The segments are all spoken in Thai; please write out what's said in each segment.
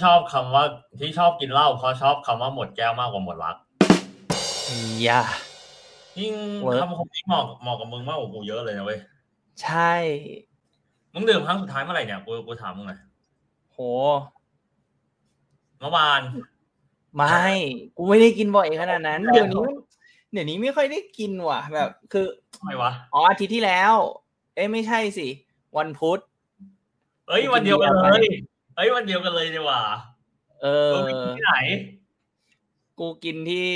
ที่ชอบคำว่าที่ชอบกินเหล้าเพราะชอบคำว่าหมดแก้วมากกว่าหมดรักอย่ายิ่งเวิร์กคำคมนี้เหมาะเหมาะกับมึงมากกว่ากูเยอะเลยนะเว้ยใช่มึงดื่มครั้งสุดท้ายเมื่อไหร่เนี่ยกูกูถามมึงหน่อยโหเมื่อวานไม่กูไม่ได้กินบ่อยขนาดนั้นเดี๋ยวนี้มันเดี๋ยวนี้ไม่ค่อยได้กินว่ะ แบบ คือทำไมวะอ๋ออาทิตย์ที่แล้ว เอ้ยไม่ใช่สิวันพุธเอ้ยวันเดียวกันเลย เอ้ยวันเดียวกันเลยดีกว่า เอเอออไปกินที่ไหน กูกินที่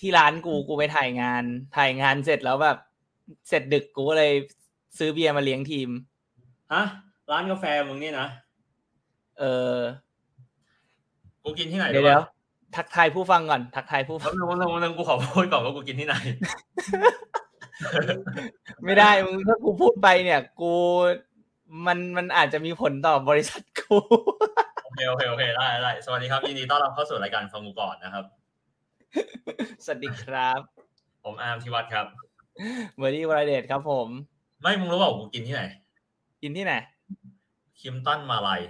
ที่ร้านกูกูไปถ่ายงาน ถ่ายงานเสร็จแล้วแบบ เสร็จดึกกูก็เลยซื้อเบียร์มาเลี้ยงทีมฮะร้านกาแฟมึงนี่นะเออ กูกินที่ไหนเดี๋ยวเดี๋ยวทักทายผู้ฟังก่อน ทักทายผู้ฟัแล้งวนึงนึงกูขอพูดก่อนว่ากูกินที่ไหน ไม่ได้มึงถ้ากูพูดไปเนี่ย กู มันมันอาจจะมีผลต่อบริษัทกูโอเคโอเคโอเคได้ได้สวัสดีครับยินดีต้อนรับเข้าสู่รายการฟังกูก่อนนะครับ สวัสดีครับ ผมอาร์มธิวัฒน์ครับเบอร์ดี้วรเดชครับผม ไม่มึงรู้เปล่ากูกินที่ไหน กินที่ไหน คิมตันมาลัย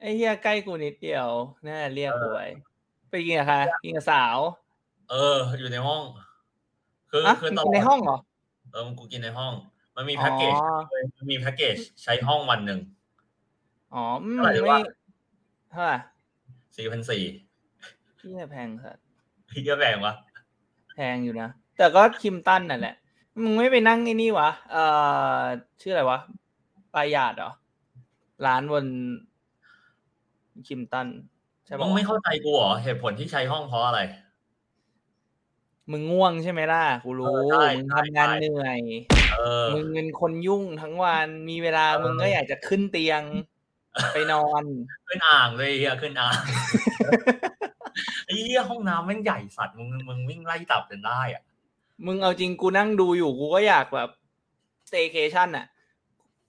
ไอ้เฮียใกล้กูนิดเดียวน่าเรียกเออกูไว้ไปกินกับใครกินกับสาว เออ อยู่ในห้อง คืออะคือกินตลอดในห้องเหรอเออกูกินในห้อง มันมีแพ็กเกจอ๋อเลยมันมีแพ็กเกจใช้ห้องวันหนึ่งอ๋ออืมเท่าไหร่ไม่วะเท่าไหร่สี่พันสี่เฮียแพงสัสพี่ก็แพงวะแพงอยู่นะ แต่ก็คิมตันนั่นแหละ มึงไม่ไปนั่งไอ้นี่วะ เอ่อ ชื่ออะไรวะปลายหยาดเหรอ ร้านบนคิมตัน ใช่มึปะงวะไม่เข้าใจกูเหรอ เหตุผลที่ใช้ห้องเพราะอะไร มึงง่วงใช่ไหมล่ะกูรู้เออใช่มึงใช่ทำงานใช่เหนื่อยเออมึงเป็นคนยุ่งทั้งวันมีเวลาเออมึงก็อยากจะขึ้นเตียง ไปนอน ขึ้นอ่างเลยเฮียขึ้นอ่างไอ้เหี้ยห้องน้ำแม่งใหญ่สัตว์มึงมึงวิ่งไล่ตับจนได้อะมึงเอาจริงกูนั่งดูอยู่กูก็อยากแบบ staycation อะ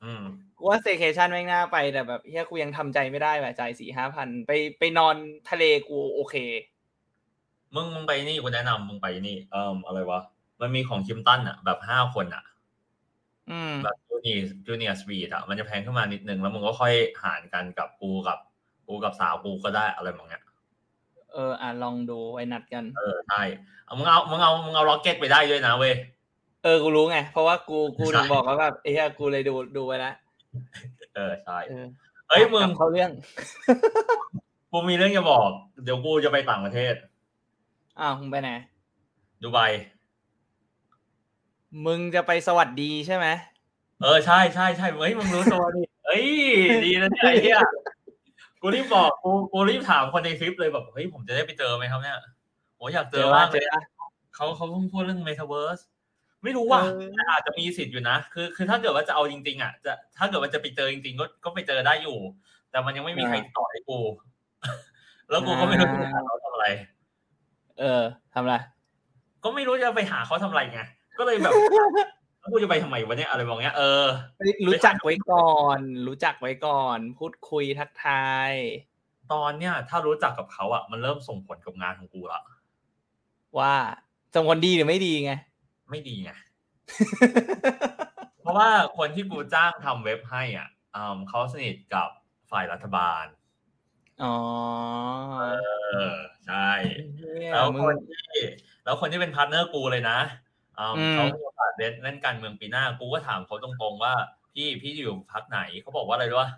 อืมกูว่า staycation แม่งน่าไปแต่แบบเฮียกูยังทำใจไม่ได้แบบจ่ายสี่ห้าพันไปไปนอนทะเลกูโอเค มึงมึงไปนี่กูแนะนำมึงไปนี่ เอ่ออะไรวะ มันมีของคิมตันอะ แบบห้าคนอะอืมแบบจูเนียจูเนียสวีทอะมันจะแพงขึ้นมานิดนึง แล้วมึงก็ค่อยหารกันกับกูกับกูกับสาวกูก็ได้อะไรแบบเนี้ยเอออะลองดูไว้นัดกัน เออใช่เอามึงเอามึงเอามึงเอาล็อกเก็ตไปได้ด้วยนะเว้ยเออกูรู้ไง เพราะว่ากูกูใช่ถึงบอกว่าแบบเฮียกูเลยดูดูไว้แล้วเออใช่เออเฮ้ยมึงกลับเขาเรื่องกูมีเรื่องจะบอก เดี๋ยวกูจะไปต่างประเทศ อ้าวมึงไปไหนดูไบมึงจะไปสวัสดีใช่ไหมเออใช่ใช่ใช่เฮ้ยมึงรู้ตัวดิเอ้ยดีนะเนี่ยไอ้เหี้ยกูรีบบอกกูกูรีบถามคนในคลิปเลยแบบเฮ้ยผมจะได้ไปเจอไหมครับเนี่ยโอ้ยอยากเจอว่ามากเจเลยอว่าเขาเขาเพิ่งพูดเรื่องเมตาเวิร์สไม่รู้ว่าเอออาจจะมีสิทธิ์อยู่นะคือคือถ้าเกิดว่าจะเอาจริง ๆ อะ จะถ้าเกิดว่าจะไปเจอจริงๆก็ก็ไปเจอได้อยู่ แต่มันยังไม่มีใครติดต่อให้กู แล้วกูก็ไม่รู้จะไปหาเขาทำอะไร เออทำอะไร ก็ไม่รู้จะไปหาเขาทำอะไรไง ก็เลยแบบแล้วกูจะไปทำไมวะเนี่ยอะไรแบบเนี้ย เออ รู้จักไว้ก่อน รู้จักไว้ก่อน พูดคุยทักทาย ตอนเนี้ยถ้ารู้จักกับเขาอะ มันเริ่มส่งผลกับงานของกูละว่าสมคนดีหรือไม่ดีไง ไม่ดีไง เพราะว่าคนที่กูจ้างทำเว็บให้อะอืมเขาสนิทกับฝ่ายรัฐบาล อ๋อเออใช่เหี้ยแล้วมึงคนที่แล้วคนที่เป็น partner กูเลยนะอืมอืมเขามีโอกาสเล่นเล่นการเมืองปีหน้า กูก็ถามเขาตรงๆว่าพี่พี่อยู่พักไหนเขาบอกว่าอะไรรู้ปะ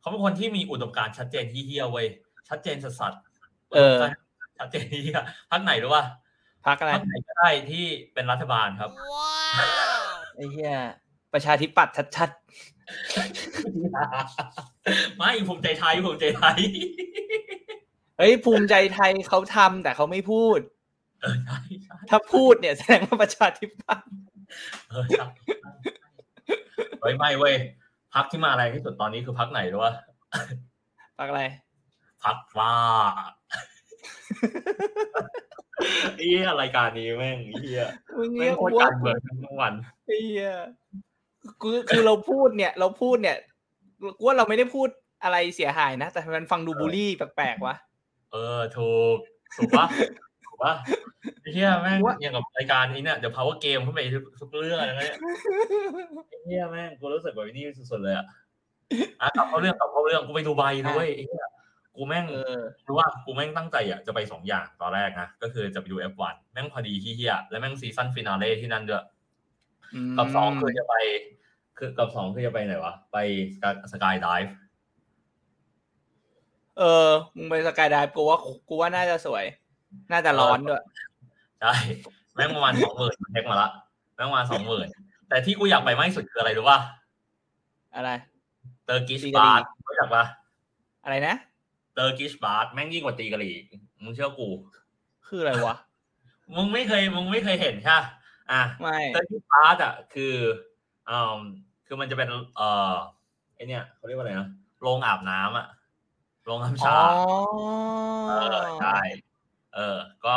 เขาเป็นคนที่มีอุดมการณ์ชัดเจนที่เฮี้ยเว้ยชัดเจนสัสๆเออดมการณ์ชัดเจนที่เฮี้ยพักไหนรู้ปะพักอะไรพักไหนก็ได้ที่เป็นรัฐบาลครับไอ้เหี้ยประชาธิปัตย์ชัด ไม่ภูมิใจไทยภูมิใจไทยๆเฮ้ยภูมิใจไทยเขาทำแต่เขาไม่พูด เออใช่ใช่ถ้าพูดเนี่ยแสดงว่าประชาธิปัตย์เออใช่เฮ้ยไม่เว้ยพักที่มาแรงที่สุดตอนนี้คือพักไหนรู้ปะพักอะไรพักว่าเอี้ยรายการนี้แม่งเอี้ยมึงแม่เรียงกโคตรว่าการเมืองทั้งวันไอ้เหี้ยคือคือเราพูดเนี่ย เราพูดเนี่ย กูว่าเราไม่ได้พูดอะไรเสียหายนะ แต่มันฟังดูบูลลี่แปลกๆวะเออถูกถูกปะถูกปะไอ้เหี้ยแม่งอย่างกับรายการนี้เนี่ยเดี๋ยว power game ขึ้นไปทุกทุกเรื่องเลยนะเนี่ยไอ้เหี้ยแม่งกูรู้สึกแบบนี้สุดๆเลยอะอะกลับเข้าเรื่องกลับเข้าเรื่องกูไปดูไบนะเว้ยไอ้เหี้ยกูแม่งเออรู้ว่ากูแม่งตั้งใจอะจะไปสองอย่างตอนแรกนะก็คือจะไปดู F1 แม่งพอดีที่เหี้ยและแม่ง season finale ที่นั่นด้วยมกับสองคือจะไป คือกับสองคือจะไปไหนวะ ไป skydiveเออ มึงไป skydive กูว่ากูว่าน่าจะสวย น่าจะร้อนด้วยใช่แม่งประมาณสองหมื่นเช็คมาละแม่งประมาณสองหมื่นแต่ที่กูอยากไปมากที่สุดคืออะไรรู้ป่ะอะไร Turkish ตีกะหรี่บาร์รู้จักปะอะไรนะ Turkish bath แม่งยิ่งกว่าตีกะหรี่มึงเชื่อกู คืออะไรวะมึงไม่เคยมึงไม่เคยเห็นใช่ปะอะไม่ Turkish bath อะคืออ่า คือมันจะเป็น เอ่อไอเนี่ยเขาเรียกว่าอะไรนะโรงอาบน้ำอะโรงน้ำชาอ๋อเออใช่เออ ก็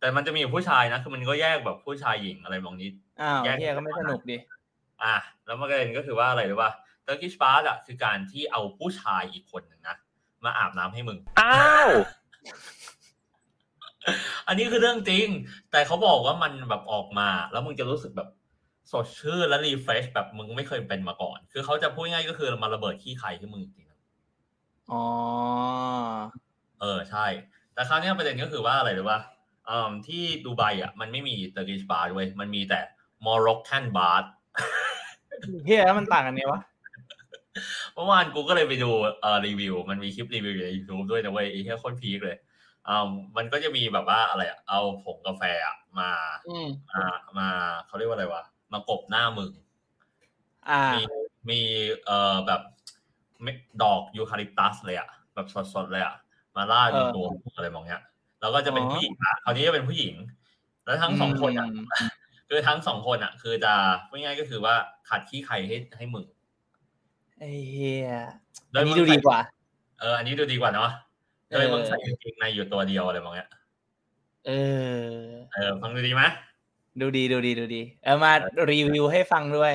แต่มันจะมีผู้ชายนะคือมันก็แยกแบบผู้ชายหญิงอะไรบางนี้อ้าวแยกเหี้ยก็ไม่สนุกดิอะแล้วมันก็เลยก็คือว่าอะไรรู้ป่ะ Turkish bath อะคือการที่เอาผู้ชายอีกคนหนึ่งนะมาอาบน้ำให้มึงอ้าวอันนี้คือเรื่องจริง แต่เขาบอกว่ามันแบบออกมา แล้วมึงจะรู้สึกแบบ สดชื่นและ refresh แบบมึงไม่เคยเป็นมาก่อน คือเขาจะพูดง่ายก็คือมาระเบิดขี้ไคลให้มึงจริงๆอ๋อ เออใช่ แต่คราวเนี้ยประเด็นก็คือว่าอะไรรู้ป่ะอืมที่ดูไบอะ มันไม่มี Turkish bath ด้วยมันมีแต่ Moroccan bath เหี้ยแล้วมันต่างกันไงวะเมื่อวานกูก็เลยไปดูเอ่อรีวิว มันมีคลิปรีวิวอยู่ใน YouTube ด้วยนะเว้ยไอ้เหี้ยโคตร peak เลยอ่ามันก็จะมีแบบว่าอะไรอะเอาผงกาแฟอะมาอืมมามาเขาเรียกว่าอะไรวะ มากบหน้ามึงอ่ามีมีเอ่อแบบเม็ดดอกยูคาลิปตัสเลยอะแบบสดๆเลยอะมาลาดบนเออตัวอะไรมองเงี้ยแล้วก็จะเป็นอ๋อผู้หญิงอะคราวนี้จะเป็นผู้หญิง แล้วทั้งสองคนอะมคือทั้งสองคนอะคือจะพูดง่ายๆก็คือว่าขัดขี้ใครให้ให้มึงไอ้เฮียโดอัยนมึนี้งดูใส่ดีกว่า เออ อันนี้ดูดีกว่าเนาะโดยมึงเออใส่กางเกงในอยู่ตัวเดียวอะไรมองเงี้ยเออ เออฟังดูดีไหม ดูดีดูดีดูดี เอามารีวิวให้ฟังด้วย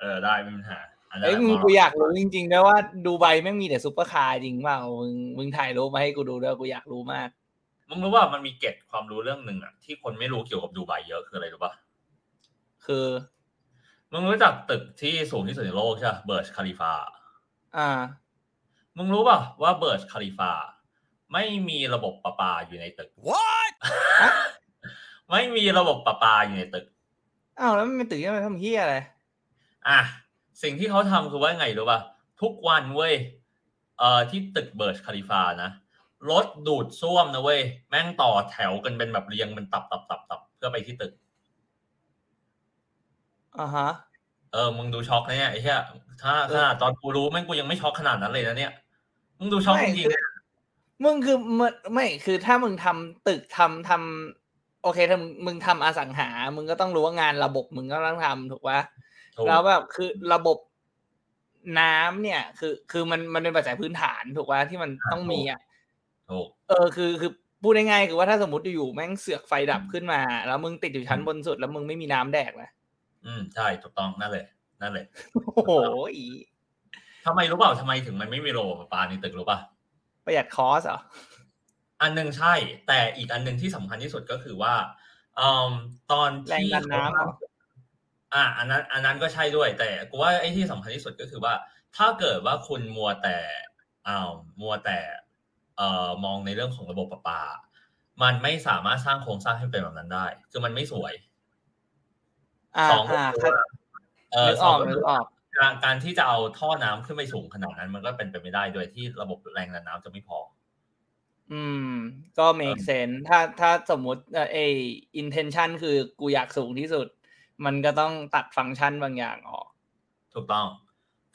เออได้ไม่มีปัญหาอันนั้นเอ้ยแหละมึงมกูอยากรู้จริงๆด้วยว่าดูไบแม่งมีแต่ซุปเปอร์คาร์จริงเปล่ามึงมึงถ่ายรูปมาให้กูดูด้วยกูอยากรู้มากมึงรู้ว่ามันมีเกร็ดความรู้เรื่องหนึ่งอะที่คนไม่รู้เกี่ยวกับดูไบเยอะคืออะไรรู้ป่ะคือมึงรู้จักตึกที่สูงที่สุดในโลกใช่ไหม Burj Khalifa อ่า มึงรู้ป่ะว่า Burj Khalifaไม่มีระบบประปาอยู่ในตึก what ไม่มีระบบประปาอยู่ในตึกอ้าวแล้วมันเป็นตึกยังไงทำเฮียอะไรอะสิ่งที่เขาทำคือว่าไงรู้ป่ะทุกวันเว้ยเอ่อที่ตึกเบิร์ชคาลิฟานะรถดูดซ่วมนะเว้ยแม่งต่อแถวกันเป็นแบบเรียงเป็นตับตับตับตับเพื่อไปที่ตึกอ่าฮะ เออมึงดูช็อกนะเนี่ยไอ้เหี้ยถ้าเออขนาดตอนกูรู้แม่งกูยังไม่ช็อกขนาดนั้นเลยนะเนี่ยมึงดูช็อกไม่จริงๆนะมึงคือมึงไม่คือถ้ามึงทำตึกทำทำ โอเคถ้ามึงมึงทำอสังหา มึงก็ต้องรู้ว่างานระบบมึงก็ต้องทำถูกปะถูกแล้วแบบคือระบบน้ำเนี่ย คือคือมันมันเป็นปัจจัยพื้นฐานถูกปะที่มันต้องมีอะถูกเออคือคือพูดง่ายๆคือว่าถ้าสมมติอยู่ๆแม่งเสือกไฟดับขึ้นมา แล้วมึงติดอยู่ชั้นบนสุด แล้วมึงไม่มีน้ำแดกนะอืมใช่ถูกต้องนั่นเลยนั่นเลยโอ้โหทำไมรู้เปล่าทำไมถึงมันไม่มีระบบประปาในตึกรู้ป่ะประหยัดคอสเหรอ อันหนึ่งใช่ แต่อีกอันหนึ่งที่สำคัญที่สุดก็คือว่าอืมตอนแรงที่ดันน้ำเหรออะอันนั้นอันนั้นก็ใช่ด้วย แต่กูว่าไอ้ที่สำคัญที่สุดก็คือว่า ถ้าเกิดว่าคุณมัวแต่อ่ามัวแต่เอ่อมองในเรื่องของระบบประปา มันไม่สามารถสร้างโครงสร้างให้เป็นแบบนั้นได้ คือมันไม่สวยอ่าสองก็อ่าคือว่าเออนึกสออองกก็นึคืกอออกการการที่จะเอาท่อน้ำขึ้นไปสูงขนาดนั้น มันก็เป็นไปไม่ได้โดยที่ระบบแรงดันน้ำจะไม่พอ อืม ก็ make sense ถ้าถ้าสมมุติเอ่อเอ intention คือกูอยากสูงที่สุด มันก็ต้องตัดฟังก์ชันบางอย่างออก ถูกต้อง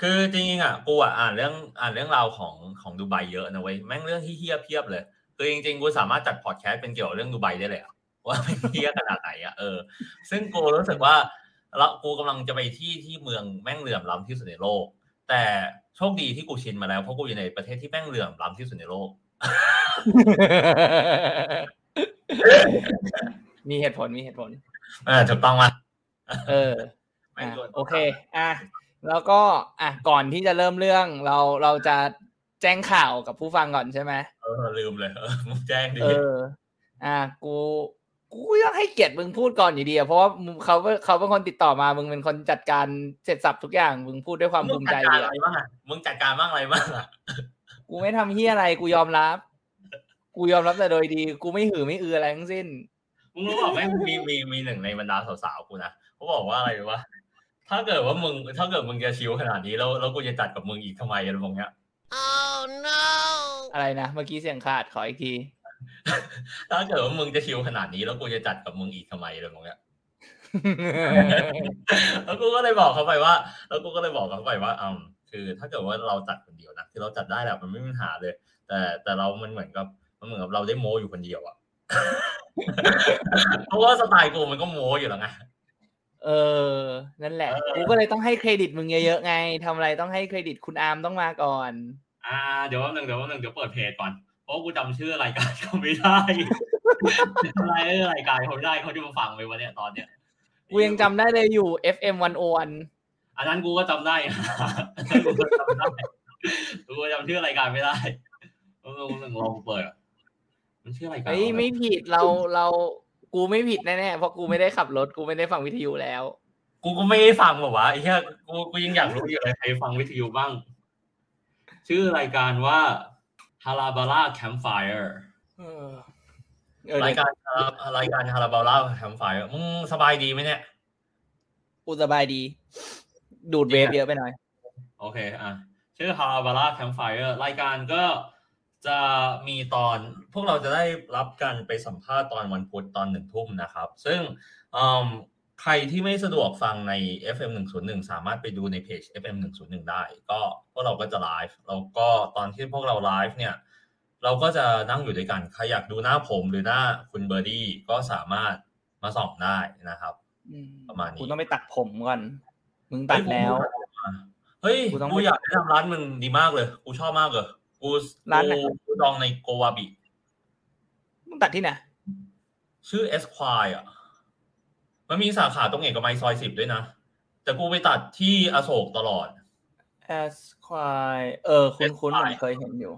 คือจริงๆอะกูอะอ่านเรื่องอ่านเรื่องราวของของดูไบเยอะนะเว้ยแม่งเรื่องที่เฮี้ยเพียบเลยคือจริงๆกูสามารถจัดพอดแคสต์เป็นเกี่ยวกับเรื่องดูไบได้เลยอะว่าเป็นเฮี้ยขนาดไหนอะเออ ซึ่งกูรู้สึกว่าแล้วกูกำลังจะไปที่ที่เมืองแม่งเหลื่อมล้ำที่สุดในโลก แต่โชคดีที่กูชินมาแล้วเพราะกูอยู่ในประเทศที่แม่งเหลื่อมล้ำที่สุดในโลก มีเหตุผลมีเหตุผล เออถูกต้องมาเออแม่งอะโดนโอเค อะแล้วก็อะก่อนที่จะเริ่มเรื่องเราเราจะแจ้งข่าวกับผู้ฟังก่อนใช่ไหมเออลืมเลยเออมึงแจ้งดิเออ อะกูกูยังให้เกียรติมึงพูดก่อนอยู่ดีอะเพราะว่ามึงเขาเขาเป็นคนติดต่อมามึงเป็นคนจัดการเสร็จสับทุกอย่าง มึงพูดด้วยความมึภูงมิจัใจดการดีอะไรอะบ้างอะมึงจัดการบ้างอะไรบ้างอะ กูไม่ทำเฮียอะไร กูยอมรับ กูยอมรับแต่โดยดี กูไม่หือไม่อืออะไรทั้งสิ้น มึงรู้ป่ะแม่งมีมีมีหนึ่งในบรรดาสาวๆกูนะเขาบอกว่าอะไรรู้ปะถ้าเกิดว่ามึงถ้าเกิดมึงจะชิวขนาดนี้แล้วแล้วกูจะจัดกับมึงอีกทำไมอะไรแบบเนี้ย Oh no! อะไรนะเมื่อกี้เสียงขาดขออีกที ถ้าเกิดว่ามึงจะชิวขนาดนี้แล้วกูจะจัดกับมึงอีกทำไมอะไรแบบเนี้ย แล้วกูก็เลยบอกเขาไปว่า แล้วกูก็เลยบอกเขาไปว่าอืม คือ ถ้าเกิดว่าเราจัดคนเดียวนะคือเราจัดได้แหละมันไม่มีปัญหาเลย แต่แต่เรามันเหมือนกับมันเหมือนกับเราได้โม้อยู่คนเดียวอะเพราะว่าสไตล์กูมันก็โม้อยู่แล้วไงเออ นั่นแหละเออกูก็เลยต้องให้เครดิตมึงเยอะๆไงทำอะไรต้องให้เครดิตคุณอาร์มต้องมาก่อน อ่า เดี๋ยวแป๊บนึงเดี๋ยวแป๊บนึงเดี๋ยวเปิดเพจก่อน เพราะว่ากูจำชื่อรายการเขาไม่ได้อะไรเออรายการเขาไม่ได้เขาจะมาฟังไปวันเนี้ยตอนเนี้ย กูยังจำได้เลยอยู่ FM 101 อันนั้นกูก็จำได้อันนั้นกูก็จำได้กูก็จำชื่อรายการไม่ได้เออหนึ่งลองเปิดอะมันชื่อรายการเฮ้ยไม่ผิดเราเรากูไม่ผิดแน่ๆเพราะกูไม่ได้ขับรถกูไม่ได้ฟังวิทยุแล้ว กูก็ไม่ได้ฟังแบบว่าไอ้เหี้ยกูกูยังอยากรู้อยู่เลยใครฟังวิทยุบ้าง ชื่อรายการว่า h a r a b a l a Campfire เออเออรายการรายการ h a r a b a l a Campfire มึงสบายดีไหมเนี่ยกูสบายดี ดูดเวฟเยอะไปหน่อย โอเคอะชื่อ h a r a b a l a Campfire รายการก็จะมีตอนพวกเราจะได้รับการไปสัมภาษณ์ตอนวันพุธตอนหนึ่งทุ่มนะครับ ซึ่งอืมใครที่ไม่สะดวกฟังใน FM 101 สามารถไปดูในเพจ FM 101 ได้ ก็พวกเราก็จะไลฟ์แล้วก็ตอนที่พวกเราไลฟ์เนี่ย เราก็จะนั่งอยู่ด้วยกัน ใครอยากดูหน้าผมหรือหน้าคุณเบอร์ดี้ก็สามารถมาส่องได้นะครับอืมประมาณนี้กูต้องไปตัดผมก่อน มึงตัดแล้วเฮ้ยกูต้องกูอยากแนะนำร้านมึงดีมากเลยกูชอบมากเลยกูร้านไหนกูกูดองในโกวาบิมึงตัดที่ไหนชื่อเอสควายอะ มันมีสาขาตรงเอกมัยซอยสิบด้วยนะ แต่กูไปตัดที่อโศกตลอดแอสควายเออ คุ้นคุ้น Esquire ผมเคยเห็นอยู่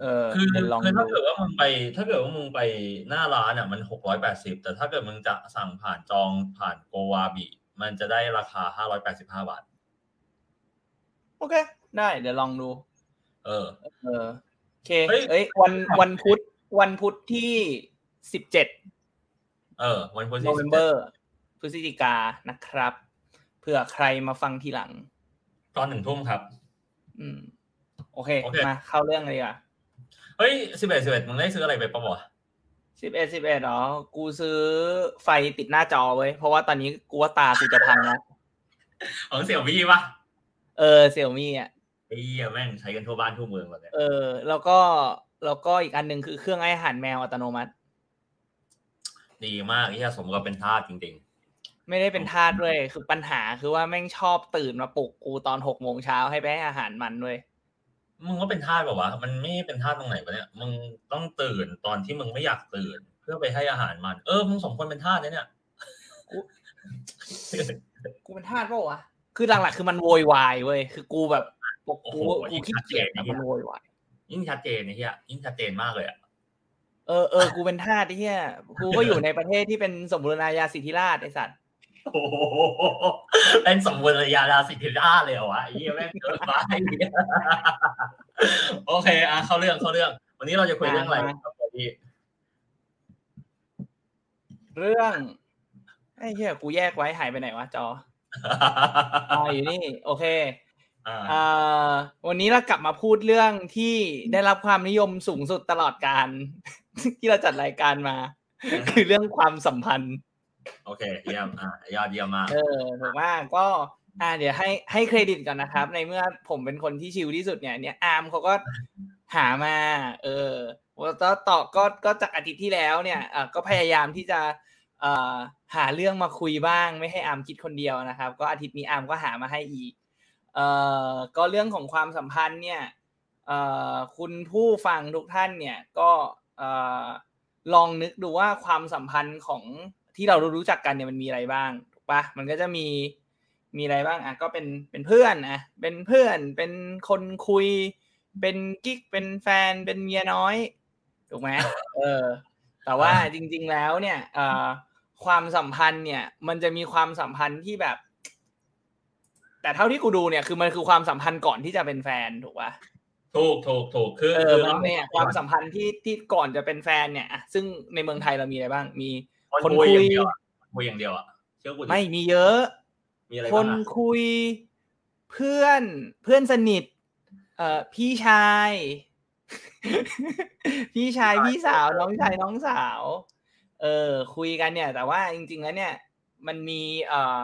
เออคือเดี๋ยวลองคือถ้าดูเกิดว่ามึงไป ถ้าเกิดว่ามึงไปหน้าร้านอะ มันหกร้อยแปดสิบแต่ถ้าเกิดมึงจะสั่งผ่านจองผ่านโกวาบิ มันจะได้ราคาห้าร้อยแปดสิบห้าบาท โอเค ได้ เดี๋ยวลองดู เออ เออโอเคเฮ้ยเอ้ย วันวันพุธวันพุธที่สิบเจ็ดเออ วันพุธโนที่เวสิมบเบเจ็อดร์พฤศจิกานะครับ เผื่อใครมาฟังทีหลัง ตอนหนึ่งทุ่มครับ อืม โอเคโอเคมาเข้าเรื่องเลยดีกว่าเฮ้ยสิบเอ็ดสิบเอ็ดมึงได้ซื้ออะไรไปปะวะ สิบเอ็ดสิบเอ็ดหรอ กูซื้อไฟติดหน้าจอไว้ยเพราะว่าตอนนี้กูว่าตากูจะพังแล้วของเสี่ยวมี่ปะเออเซี่ยมี่อะไอ้เหี้ยแม่งใช้กันทั่วบ้านทั่วเมืองเลยเนี่ยเออ แล้วก็แล้วก็อีกอันหนึ่งคือเครื่องให้อาหารแมวอัตโนมัติ ดีมากไอ้เหี้ยสมกับเป็นทาสจริงไม่ได้เป็นทาสด้วย คือปัญหาคือว่าแม่งชอบตื่นมาปลุกกูตอนหกโมงเช้าให้ไปให้อาหารมันด้วยๆ มึงก็เป็นทาสแบบวะ มันไม่เป็นทาสตรงไหนวะเนี่ย มึงต้องตื่นตอนที่มึงไม่อยากตื่น เพื่อไปให้อาหารมัน เออ มึงสมควรเป็นทาสนะเนี่ย กูเป็นทาสเปล่าวะ คือหลักๆคือมันโวยวายเว้ย คือกูแบบปกโอ้กูโหกูขี้เกียจชัดเจนอะมันโวยวายยิ่งชัดเจนไอ้เหี้ยยิ่งชัดเจนมากเลยอะ เออเออกูเป็นทาสไอ้เหี้ยกูก็อยู่ในประเทศที่เป็นสมบูรณาญาสิทธิราชย์ไอ้สัตว์ โอ้โหเป็นสมบูรณาญาณสิทธิราชเลยเหรอวะไอ้เหี้ยแม่งเกินไปโอเคอะเข้าเรื่องเข้าเรื่อง วันนี้เราจะคุยเรื่องอะไรครับพี่เรื่องไอ้เหี้ยกูแยกไว้หายไปไหนวะจออ๋ออยู่นี่โอเคอ่าอ่าวันนี้เรากลับมาพูดเรื่องที่ได้รับความนิยมสูงสุดตลอดการ ที่เราจัดรายการมา คือเรื่องความสัมพันธ์ โอเคเยี่ยมอะยอดเยี่ยมมากเออถูกมากก็อ่าเดี๋ยวให้ให้เครดิตก่อนนะครับ ในเมื่อผมเป็นคนที่ชิลที่สุดเนี่ยเนี่ยอาร์มเขาก็หามา เออแล้วต่อก็ก็จากอาทิตย์ที่แล้วเนี่ยอะก็พยายามที่จะเอ่อหาเรื่องมาคุยบ้าง ไม่ให้อาร์มคิดคนเดียวนะครับ ก็อาทิตย์นี้อาร์มก็หามาให้อีกเอ่อก็เรื่องของความสัมพันธ์เนี่ยเอ่อคุณผู้ฟังทุกท่านเนี่ยก็เอ่อลองนึกดูว่าความสัมพันธ์ของ ที่เรารู้จักกันเนี่ยมันมีอะไรบ้างถูกปะมันก็จะมีมีอะไรบ้างอะก็เป็นเป็นเพื่อนอะเป็นเพื่อนเป็นคนคุย เป็นกิ๊กเป็นแฟนเป็นเมียน้อยถูกไหมเออ แต่ว่าจริง ๆแล้วเนี่ยเอ่อความสัมพันธ์เนี่ย มันจะมีความสัมพันธ์ที่แบบ แต่เท่าที่กูดูเนี่ยคือมันคือความสัมพันธ์ก่อนที่จะเป็นแฟนถูกปะถูกถูกถูกคือเอคืออมันเนี่ยความสัมพันธ์ที่ที่ก่อนจะเป็นแฟนเนี่ยอะซึ่งในเมืองไทยเรามีอะไรบ้างมี คนคนคุยคุอยย่างเดียวอะคุยอย่างเดียวอะเชื่อกูดิไม่มีเยอะมีอะไรคบ้างนอะคุย เพื่อนเพื่อนสนิท เอ่อพี่ชาย พี่ชายพี่สาวน้องชายน้องสาว เออ คุยกันเนี่ย แต่ว่าจริง ๆ แล้วเนี่ย มันมีเอ่อ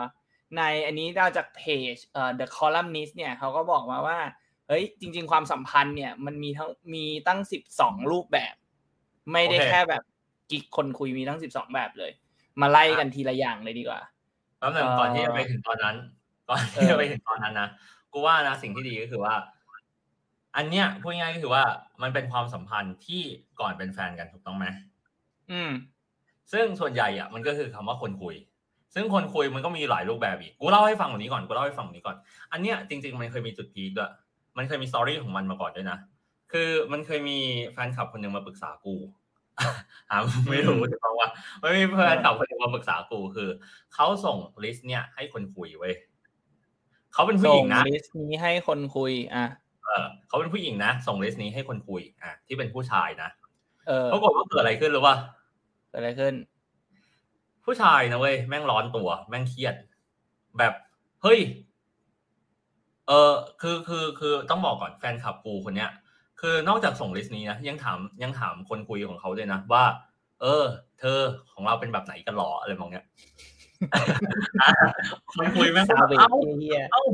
ในอันนี้เราจากเพจเอ่อ The Columnist เนี่ยเขาก็บอกมาว่าเฮ้ยจริง ๆ ความสัมพันธ์เนี่ย มันมีทั้งมีตั้งสิบสองรูปแบบ ไม่ได้แค่แบบ กิ๊กคนคุยมีทั้งสิบสองแบบเลย มาไล่กันทีละอย่างเลยดีกว่าแป๊บนึงเอ่อก่อนที่จะไปถึงตอนนั้น ก่อนเอที่อจะไปถึงตอนนั้นนะกูว่านะสิ่งที่ดีก็คือว่า อันเนี้ยพูดง่ายๆก็คือว่ามันเป็นความสัมพันธ์ที่ก่อนเป็นแฟนกันถูกต้องไหมอืม ซึ่งส่วนใหญ่อะมันก็คือคำว่าคนคุย ซึ่งคนคุยมันก็มีหลายรูปแบบอีกกูเล่าให้ฟังแบบนี้ก่อนกูเล่าให้ฟังแบบนี้ก่อน อันเนี้ยจริง ๆ มันเคยมีจุด peak ด้วยมันเคยมี story ของมันมาก่อนด้วยนะคือมันเคยมีแฟนคลับคนหนึ่งมาปรึกษากู หาไม่รู้ถูกต้องว่าไม่มีแฟนคลับคนหนึ่งมาปรึกษากูคือเขาส่ง list เนี่ยให้คนคุยเว้ยเขาเป็นผู้หญิงนะส่ง list นี้ให้คนคุย อะ เออเขาเป็นผู้หญิงนะส่ง list นี้ให้คนคุย อะ ที่เป็นผู้ชายนะเออปรากฏว่าเกิดอะไรขึ้นรู้ป่ะเกิดอะไรขึ้น ผู้ชายนะเว้ยแม่งร้อนตัว แม่งเครียด แบบเฮ้ย เออคือคือคือต้องบอกก่อนแฟนคลับกูคนเนี้ย คือนอกจากส่งลิสต์นี้นะยังถามยังถามคนคุยของเขาด้วยนะว่า เออ เธอของเราเป็นแบบไหนกันหรออะไรมองเนี้ยอะคนคุยแม่งก็ซาแบบเวจเอ้าเฮียเอ้า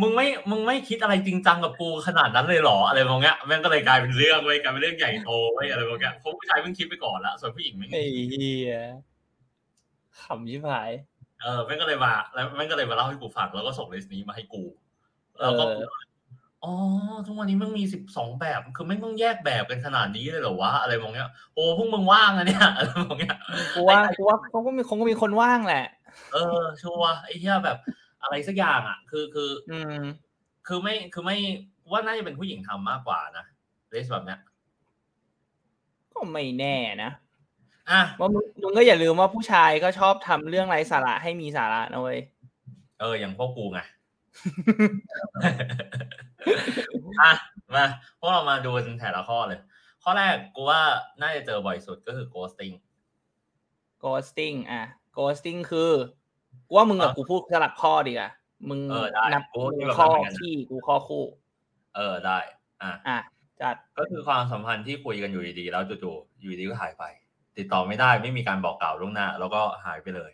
มึงไม่มึงไม่คิดอะไรจริงจังกับกูขนาดนั้นเลยเหรออะไรมองเงี้ยแม่งก็เลยกลายเป็นเรื่องเว้ยกลายเป็นเรื่องใหญ่โตเว้ยอะไรมองเงี้ยเพราะผู้ชายเพิ่งคิดไปก่อนละส่วนผู้หญิงไม่ไอ้เฮียขำชิบหายเออแม่งก็เลยมาแล้วแม่งก็เลยมาเล่าให้กูฟังแล้วก็ส่งลิสต์นี้มาให้กูแล้วก็เอออ๋อ ทุกวันนี้มันมีสิบสองแบบ คือไม่ต้องแยกแบบกันขนาดนี้เลยเหรอวะ อะไรมองเงี้ย โอ้พวกมึงว่างอะเนี่ยอะไรมองเงี้ยกูว่ากูว่าเขาก็มีคงก็มีคนว่างแหละ เออ ชัวร์ไอ้เหี้ยแบบ อะไรสักอย่างอะ คือคือ อืม คือไม่คือไม่ว่าน่าจะเป็นผู้หญิงทำมากกว่านะลิสต์แบบเนี้ย ก็ไม่แน่นะอะว่ามึงมึงก็อย่าลืมว่าผู้ชายก็ชอบทำเรื่องไร้สาระให้มีสาระนะเว้ย เออ อย่างพวกกูไง อะมาพวกเรามาดูกันแต่ละข้อเลย ข้อแรกกูว่าน่าจะเจอบ่อยสุดก็คือ ghosting ghosting อะ ghosting คือกูว่ามึงกับอะกูพูดสลับข้อดีกว่ามึงเออได้นับกูคิดแบบข้อนั้นเหมือนกันนะที่กูข้อคู่ เออได้ อะอะจัดก็คือความสัมพันธ์ที่คุยกันอยู่ดีๆแล้วจู่ๆอยู่ดีก็หายไป ติดต่อไม่ได้ไม่มีการบอกกล่าวล่วงหน้า แล้วก็หายไปเลย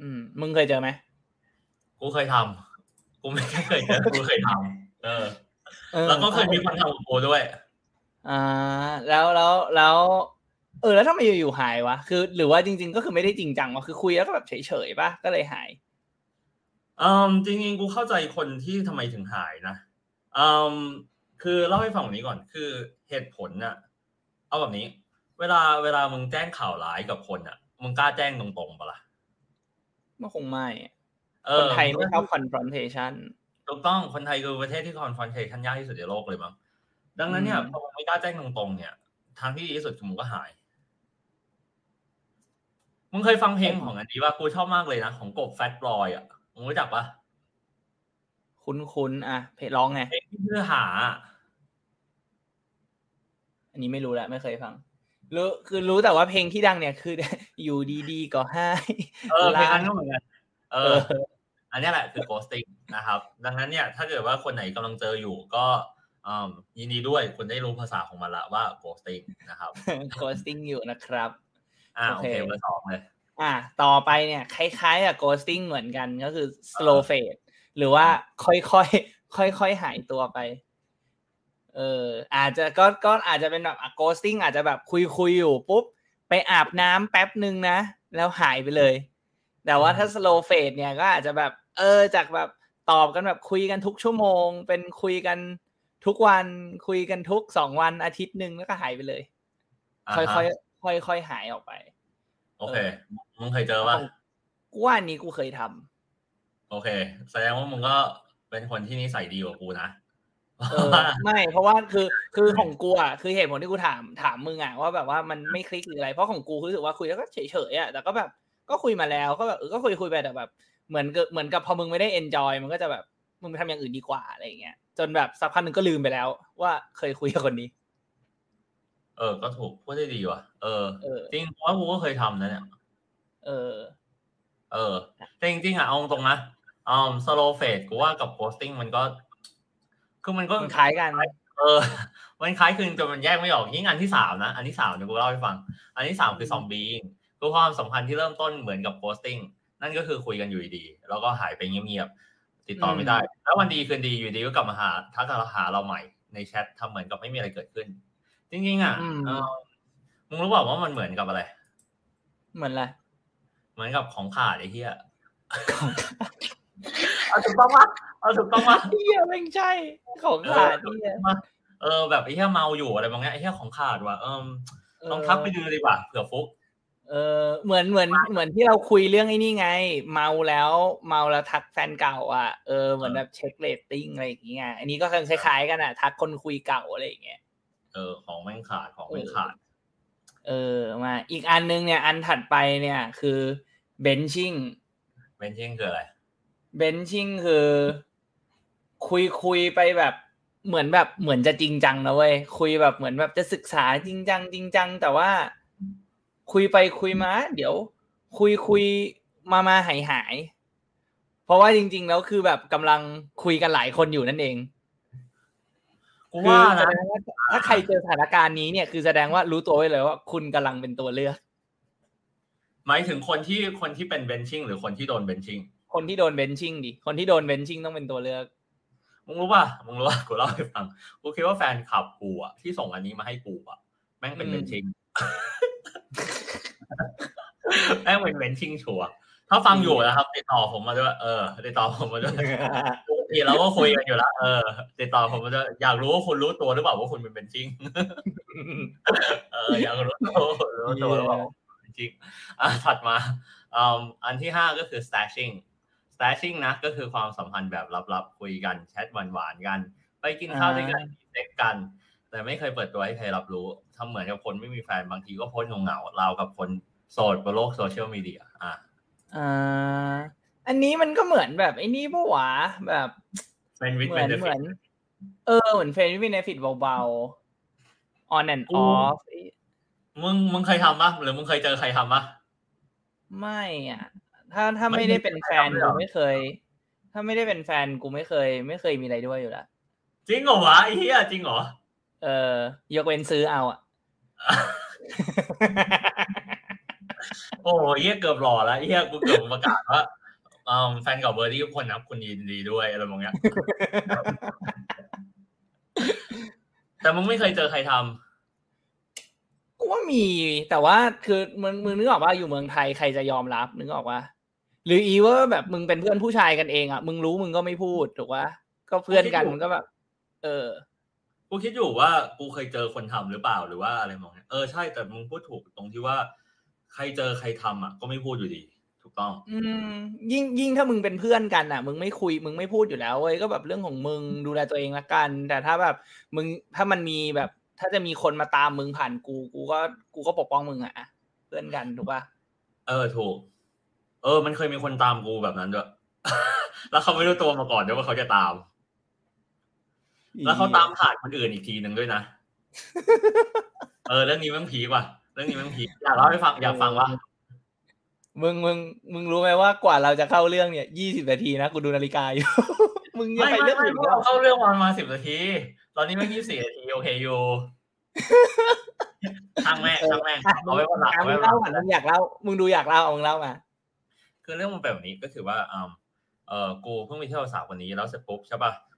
อืม มึงเคยเจอไหม กูเคยทำกูไม่เคยเจอกูเคยทำเออเออ แล้วก็เคยมีคนทำกับกูด้วย อ่า แล้วแล้วแล้ว เออ แล้วทำไมอยู่ๆหายวะ คือ หรือว่าจริง ๆ ก็คือไม่ได้จริงจังวะคือคุยแล้วก็แบบเฉยๆป่ะก็เลยหายอืมจริงๆ กูเข้าใจคนที่ทำไมถึงหายนะอืมคือเล่าให้ฟังแบบนี้ก่อน คือเหตุผลน่ะ เอาแบบนี้ เวลาเวลามึงแจ้งข่าวร้ายกับคนอะ มึงกล้าแจ้งตรงๆปะล่ะก็คงไม่อะเอ คอนไทยไม่ชอบ confrontation ถูกต้องคนไทยคือประเทศที่คอนฟรอนเทชันยากที่สุดในโลกเลยมั้งดังนั้นเนี่ยอืมพอมึงไม่กล้าแจ้งตรงๆเนี่ย ทางที่ดีที่สุดคือมึงก็หายมึงเคยฟังเพลงของอันนี้ว่ากูชอบมากเลยนะของกบแฟตบอยอะมึงรู้จักปะคุ้นๆอะเพจร้องไงเพลงที่ชื่อหาอะอันนี้ไม่รู้แหละไม่เคยฟังรู้คือรู้แต่ว่าเพลงที่ดังเนี่ยคือ อยู่ดีๆก็ให้เออเพลงลานั้นก็เหมือนกันเอเอ อออันเนี้ยแหละคือ ghosting นะครับ ดังนั้นเนี่ยถ้าเกิดว่าคนไหนกำลังเจออยู่ก็อืมยินดีด้วยคุณได้รู้ภาษาของมันละว่า ghosting นะครับ ghosting อยู่นะครับอ่าโอโอเคเคเบอร์สองเลยอะต่อไปเนี่ยคล้ายๆกับ ghosting เหมือนกันก็คือ slow fade หรือว่าค่อยๆค่อยๆหายตัวไปเอออาจจะก็ก็อาจจะเป็นแบบอะ ghosting อาจจะแบบคุยคุยๆอยู่ปุ๊บไปอาบน้ำแป๊บหนึ่งนะ แล้วหายไปเลย แต่ว่าถ้า slow fade เนี่ยก็อาจจะแบบ เออจากแบบตอบกันแบบคุยกันทุกชั่วโมง เป็นคุยกันทุกวันคุยกันทุกสองวันอาทิตย์หนึ่งแล้วก็หายไปเลยอ่าค่อยฮะค่อยค่อยค่อยๆหายออกไป โอเคมึงเคยเจอปะกูว่าอันนี้กูเคยทำโอเค แสดงว่ามึงก็เป็นคนที่นิสัยดีกว่ากูนะเออไม่เพราะว่าคือคือของกูอะคือเหตุผลที่กูถามถามมึงอะว่าแบบว่ามันไม่คลิกหรืออะไรเพราะของกูคือรู้สึกว่าคุยแล้วก็เฉยๆอะแต่ก็แบบ ก็คุยมาแล้วก็แบบเออก็คุยคุยไปแต่แบบ เหมือนกับเหมือนกับพอมึงไม่ได้เอนจอยมันก็จะแบบมึงไปทำอย่างอื่นดีกว่าอะไรอย่างเงี้ยจนแบบสักพักหนึ่งก็ลืมไปแล้ว ว่าเคยคุยกับคนนี้ เออ ก็ถูกพูดได้ดีว่ะเออเออจริงเพราะว่ากูก็เคยทำนะเนี่ยเออ เออแต่จริงๆอะเอาตรงๆนะอืม slow fade กูว่ากับ ghosting มันก็ คือมันก็มันคล้ายกัน เออ มันคล้ายคลึงจนมันแยกไม่ออกยิ่งอันที่สามนะอันที่สามเดี๋ยวกูเล่าให้ฟัง อันที่สามคือ zombie คือความสัมพันธ์ที่เริ่มต้นเหมือนกับ ghostingนั่นก็คือคุยกันอยู่ดีๆแล้วก็หายไปเงียบๆติดต่อไม่ได้ แล้ววันดีคืนดีอยู่ดีก็กลับมาหาทักหาเราใหม่ในแชททำเหมือนกับไม่มีอะไรเกิดขึ้น จริงๆอะอืมเออมึงรู้เปล่าว่ามันเหมือนกับอะไร เหมือนอะไรเหมือนกับของขาดไอ้เหี้ยเอาถูกต้องปะเอาถูกต้องปะเฮียไม่ใช่ ของขาดเฮียเออแบบไอ้เหี้ยเมาอยู่อะไรบางอย่างไอ้เหี้ยของขาดว่ะเออลองทักไปดูดีกว่าเผื่อฟุก เออเหมือนเหมือนเหมือนที่เราคุยเรื่องไอ้นี่ไง เมาแล้วเมาแล้วทักแฟนเก่า อะเออเหมือนแบบเช็คเรตติ้งอะไรอย่างเงี้ยอันนี้ก็คล้ายๆกันอะ ทักคนคุยเก่าอะไรอย่างเงี้ยเออของแม่งขาดของแม่งขาด เออมาอีกอันนึงเนี่ย อันถัดไปเนี่ยคือเบนชิ่งเบนชิ่งคืออะไรเบนชิ่งคือ คุยคุยไปแบบเหมือนแบบเหมือนจะจริงจังนะเว้ยคุยแบบเหมือนแบบจะศึกษาจริงจังจริงจังแต่ว่า คุยไปคุยมา เดี๋ยว คุยคุยมามาหายหายเพราะว่าจริง ๆ แล้วคือแบบกำลังคุยกันหลายคนอยู่นั่นเองกูคือว่าแสนะดงว่าถ้าใครเจอสถานการณ์นี้เนี่ยคือแสดงว่ารู้ตัวไว้เลยว่า คุณกำลังเป็นตัวเลือก หมายถึงคนที่คนที่เป็นเบนชิ่งหรือคนที่โดนเบนชิ่งคนที่โดนเบนชิ่งดิคนที่โดนเบนชิ่งต้องเป็นตัวเลือกมึงรู้ป่ะมึงรู้ป่ะกูเล่าให้ฟังกูคิดว่าแฟนคลับกูอะที่ส่งอันนี้มาให้กูอะแม่งเป็นอืมเบนชิ่ง แม่งเป็นเบนชิ่งชัวร์ถ้าฟังอยู่นะครับติดต่อผมมาด้วยเออติดต่อผมมาด้วยปกติเราก็คุยกันอยู่แล้วเออติดต่อผมมาด้วยอยากรู้ว่าคุณรู้ตัวหรือเปล่าว่าคุณเป็นเบนชิ่งเอออยากรู้ตัวรู้ตัวหรือเปล่าจริงๆอะถัดมาอืมอันที่ห้าก็คือ stashing stashing นะก็คือความสัมพันธ์แบบลับๆคุยกันแชทหวานๆกัน ไปกินข้าวด้วยกันเซ็กซ์กัน แต่ไม่เคยเปิดตัวให้ใครรับรู้ทำเหมือนกับคนไม่มีแฟนบางทีก็โพสต์เหงาๆเรากับคนโสดบนโลกโซเชียลมีเดียอะอ่าอันนี้มันก็เหมือนแบบไอ้นี่ปะวะแบบเป็นวิดเหมืเป็อนนเหมือนเออเหมือน friend with benefit เปล่าๆ on and off มึงมึงเคยทำปะหรือมึงเคยเจอใครทำปะไม่อะ ถ้าถ้าไม่ไม่ได้เป็นแฟนไม่ทำเลยเหรกูอไม่เคย ถ้าไม่ได้เป็นแฟนกูไม่เคย ไม่เคยมีอะไรด้วยอยู่แล้วจริงเหรอวะไอ้เหี้ยจริงเหรอ เออยกเว้นซื้อเอาอะ โอ้ยเหี้ยเกือบหล่อแล้วไอ้เหี้ยกูเกือบประกาศว่าอืมแฟนเก่าเบอร์ดี้ทุกคนนับคุณยินดีด้วยอะไรบางอย่างแต่มึงไม่เคยเจอใครทำกูว่ามีแต่ว่าคือมึงมึงนึกออกว่าอยู่เมืองไทยใครจะยอมรับนึกออกว่าหรืออีว่าแบบมึงเป็นเพื่อนผู้ชายกันเองอะมึงรู้มึงก็ไม่พูดถูกปะก็เพื่อนกันมันก็แบบ เออ กูคิดอยู่ว่ากูเคยเจอคนทำหรือเปล่าหรือว่าอะไรมองเนี่ยเออใช่แต่มึงพูดถูกตรงที่ว่า ใครเจอใครทำอะ ก็ไม่พูดอยู่ดี ถูกต้อง อืม ยิ่งยิ่งถ้ามึงเป็นเพื่อนกันอะ มึงไม่คุยมึงไม่พูดอยู่แล้วเว้ยก็แบบเรื่องของมึงดูแลตัวเองละกัน แต่ถ้าแบบมึงถ้ามันมีแบบ ถ้าจะมีคนมาตามมึงผ่านกู กูก็กูก็ปกป้องมึงอะเพื่อนกันถูกปะเออถูก เออ มันเคยมีคนตามกูแบบนั้นด้วยแล้วเขาไม่รู้ตัวมาก่อนด้วยว่าเขาจะตาม แล้วเขาตามผ่านคนอื่นอีกทีหนึ่งด้วยนะ เออ เรื่องนี้แมันผีกว่ะ เรื่องนี้แมันผีอยากเล่าให้ฟังอยากฟังว่ามึงมึงมึงรู้ไหมว่ากว่าเราจะเข้าเรื่องเนี่ยยี่สิบนาทีนะกูดูนาฬิกาอยู่ มึงยังไม่ไปไม่เรื่องไม่อื่นพวกแล้เราวเข้าเรื่องวันมาสิบนาที ตอนนี้ไม่ยี่สิบสี่นาทีโอเคอยู่ช่างแม่งช่างแม่งอะเอาไว้วันหลังอะเอามึไว้งวันหเล่าลังก่อนมึงอยากเล่ามึงดูอยากเล่าเอามึงเล่ามาคือเรื่องมันเป็นแบบนี้ก็คือว่าอืมเออกูเพิ่งไปเที่ยวสาวคนนี้แล้วเสร็จปุ๊บใช่ป่ะอืมเออ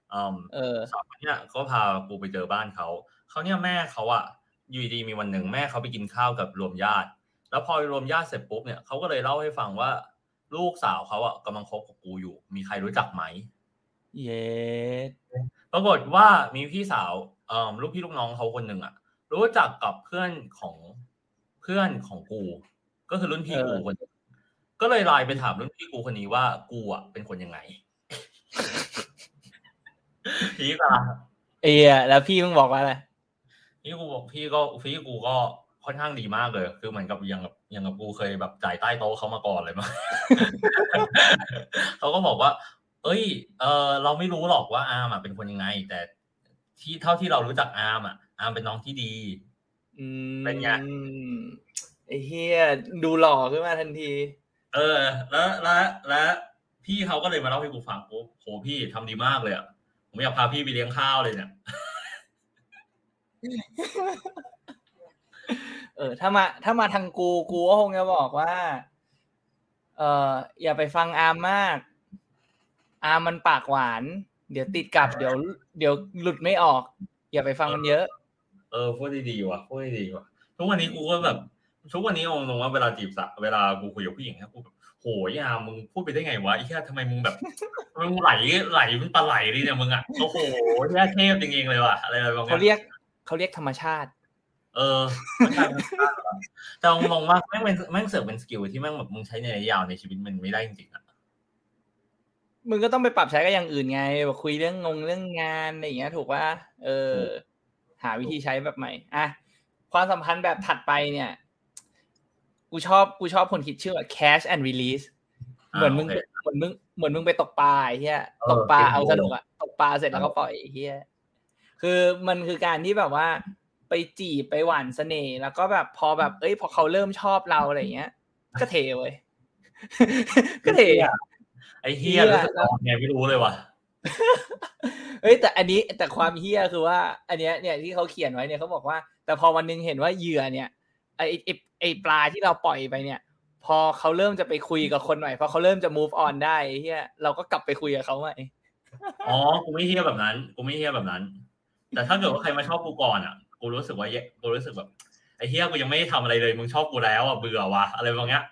สาวคนเนี้ยก็พากูไปเจอบ้านเขาเขาเนี่ยแม่เขาอะอยู่ดีมีวันหนึ่งแม่เขาไปกินข้าวกับรวมญาติ แล้วพอรวมญาติเสร็จปุ๊บเนี่ยเขาก็เลยเล่าให้ฟังว่า ลูกสาวเขาอะกำลังคบกับกูอยู่ มีใครรู้จักไหมเย็ดปรากฏว่ามีพี่สาวเอ่อลูกพี่ลูกน้องเขาคนหนึ่งอะรู้จักกับเพื่อนของเพื่อนของกู ก็คือรุ่นพี่กูคนหนึ่งก็เลยไลน์ไปถามรุ่นพี่กูคนนี้ว่ากูอะเป็นคนยังไง พีกอะเอียแล้วพี่มึงบอกว่าอะไรพี่กูบอกพี่ก็พี่กูก็ค่อนข้างดีมากเลย คือเหมือนกับยังกับยังกับกูเคยแบบจ่ายใต้โต๊ะเขามาก่อนเลยมั้งเขาก็บอกว่า เอ้ย เออเราไม่รู้หรอกว่าอาร์มอะเป็นคนยังไง แต่ที่เท่าที่เรารู้จักอาร์มอะ อาร์มเป็นน้องที่ดีอืมเป็นไงไอ้เฮียดูหล่อขึ้นมาทันที เออ แล้วแล้วแล้วพี่เขาก็เลยมาเล่าให้กูฟังโอ้โหพี่ทำดีมากเลยอะ ผมอยากพาพี่ไปเลี้ยงข้าวเลยเนี่ย เออ ถ้ามาถ้ามาทางกูกูก็คงจะบอกว่า เอออย่าไปฟังอาร์มมาก อาร์มมันปากหวาน เดี๋ยวติดกับเดี๋ยว เดี๋ยวหลุดไม่ออก อย่าไปฟังมันเยอะ เออพูดดีๆว่ะพูดดีๆว่ะทุกวันนี้กูก็แบบ ทุกวันนี้เอาตรงว่าเวลาจีบสาวเวลากูคุยกับผู้หญิงนะกูแบบ โหยอามึงพูดไปได้ไงวะไอ้แค่ทำไมมึงแบบมึงไหลไหลมึงปลาไหลดิเนี่ยมึงอะโอ้โหแค่เทพจริงๆเลยว่ะอะไรอะไรบางอเขาย่างเรียกเขาเรียกธรรมชาติ เออมันต่างกันมากเหรอแต่เอามองว่าแม่งเป็นแม่งเสือกเป็น skill ที่แม่งแบบมึงใช้ในระยะยาวในชีวิตมันไม่ได้จริงๆอะมึงก็ต้องไปปรับใช้กับอย่างอื่นไงแบบคุยเรื่องงงเรื่องงานอะไรอย่างเงี้ย ถูกป่ะเออ หาวิธีใช้แบบใหม่อะความสัมพันธ์แบบถัดไปเนี่ย กูชอบกูชอบคนคิดชื่อว่า catch and release เหมือนมึงาโคเหมือนมึงเหมือนมึงไปตกปลาไอ้เหี้ยเออตกปลาเป็นเอาโมสนุกอะตกปลาเสร็จแล้วก็ปล่อยไอ้เหี้ยคือมันคือการที่แบบว่า ไปจีบไปหวานเสน่ห์แล้วก็แบบพอแบบเอ้ยพอเขาเริ่มชอบเราอะไรอย่างเงี้ย ก็เทเว้ยก็เทไอ้เฮียรู้สึกไงไม่รู้เลยว่ะเอ้ยแต่อันนี้แต่ความเฮี้ยคือว่า อันเนี้ยเนี่ยที่เขาเขียนไว้เนี่ยเขาบอกว่า แต่พอวันหนึงเห็นว่าเหยื่อเนี่ย ไอไอไอปลาที่เราปล่อยไปเนี่ย พอเขาเริ่มจะไปคุยกับคนใหม่พอเขาเริ่มจะ move on ได้ไอ้เฮียเราก็กลับไปคุยกับเขาใหม่อ๋อกูไม่เฮี้ยแบบนั้นกูไม่เฮี้ยแบบนั้น แต่ถ้าเกิดว่าใครมาชอบกูก่อนอะกูรู้สึกว่าเยกูรู้สึกแบบไอ้เฮี้ยกูยังไม่ได้ทำอะไรเลยมึงชอบกูแล้วอะเบื่อว่ะอะไรบางอย่าง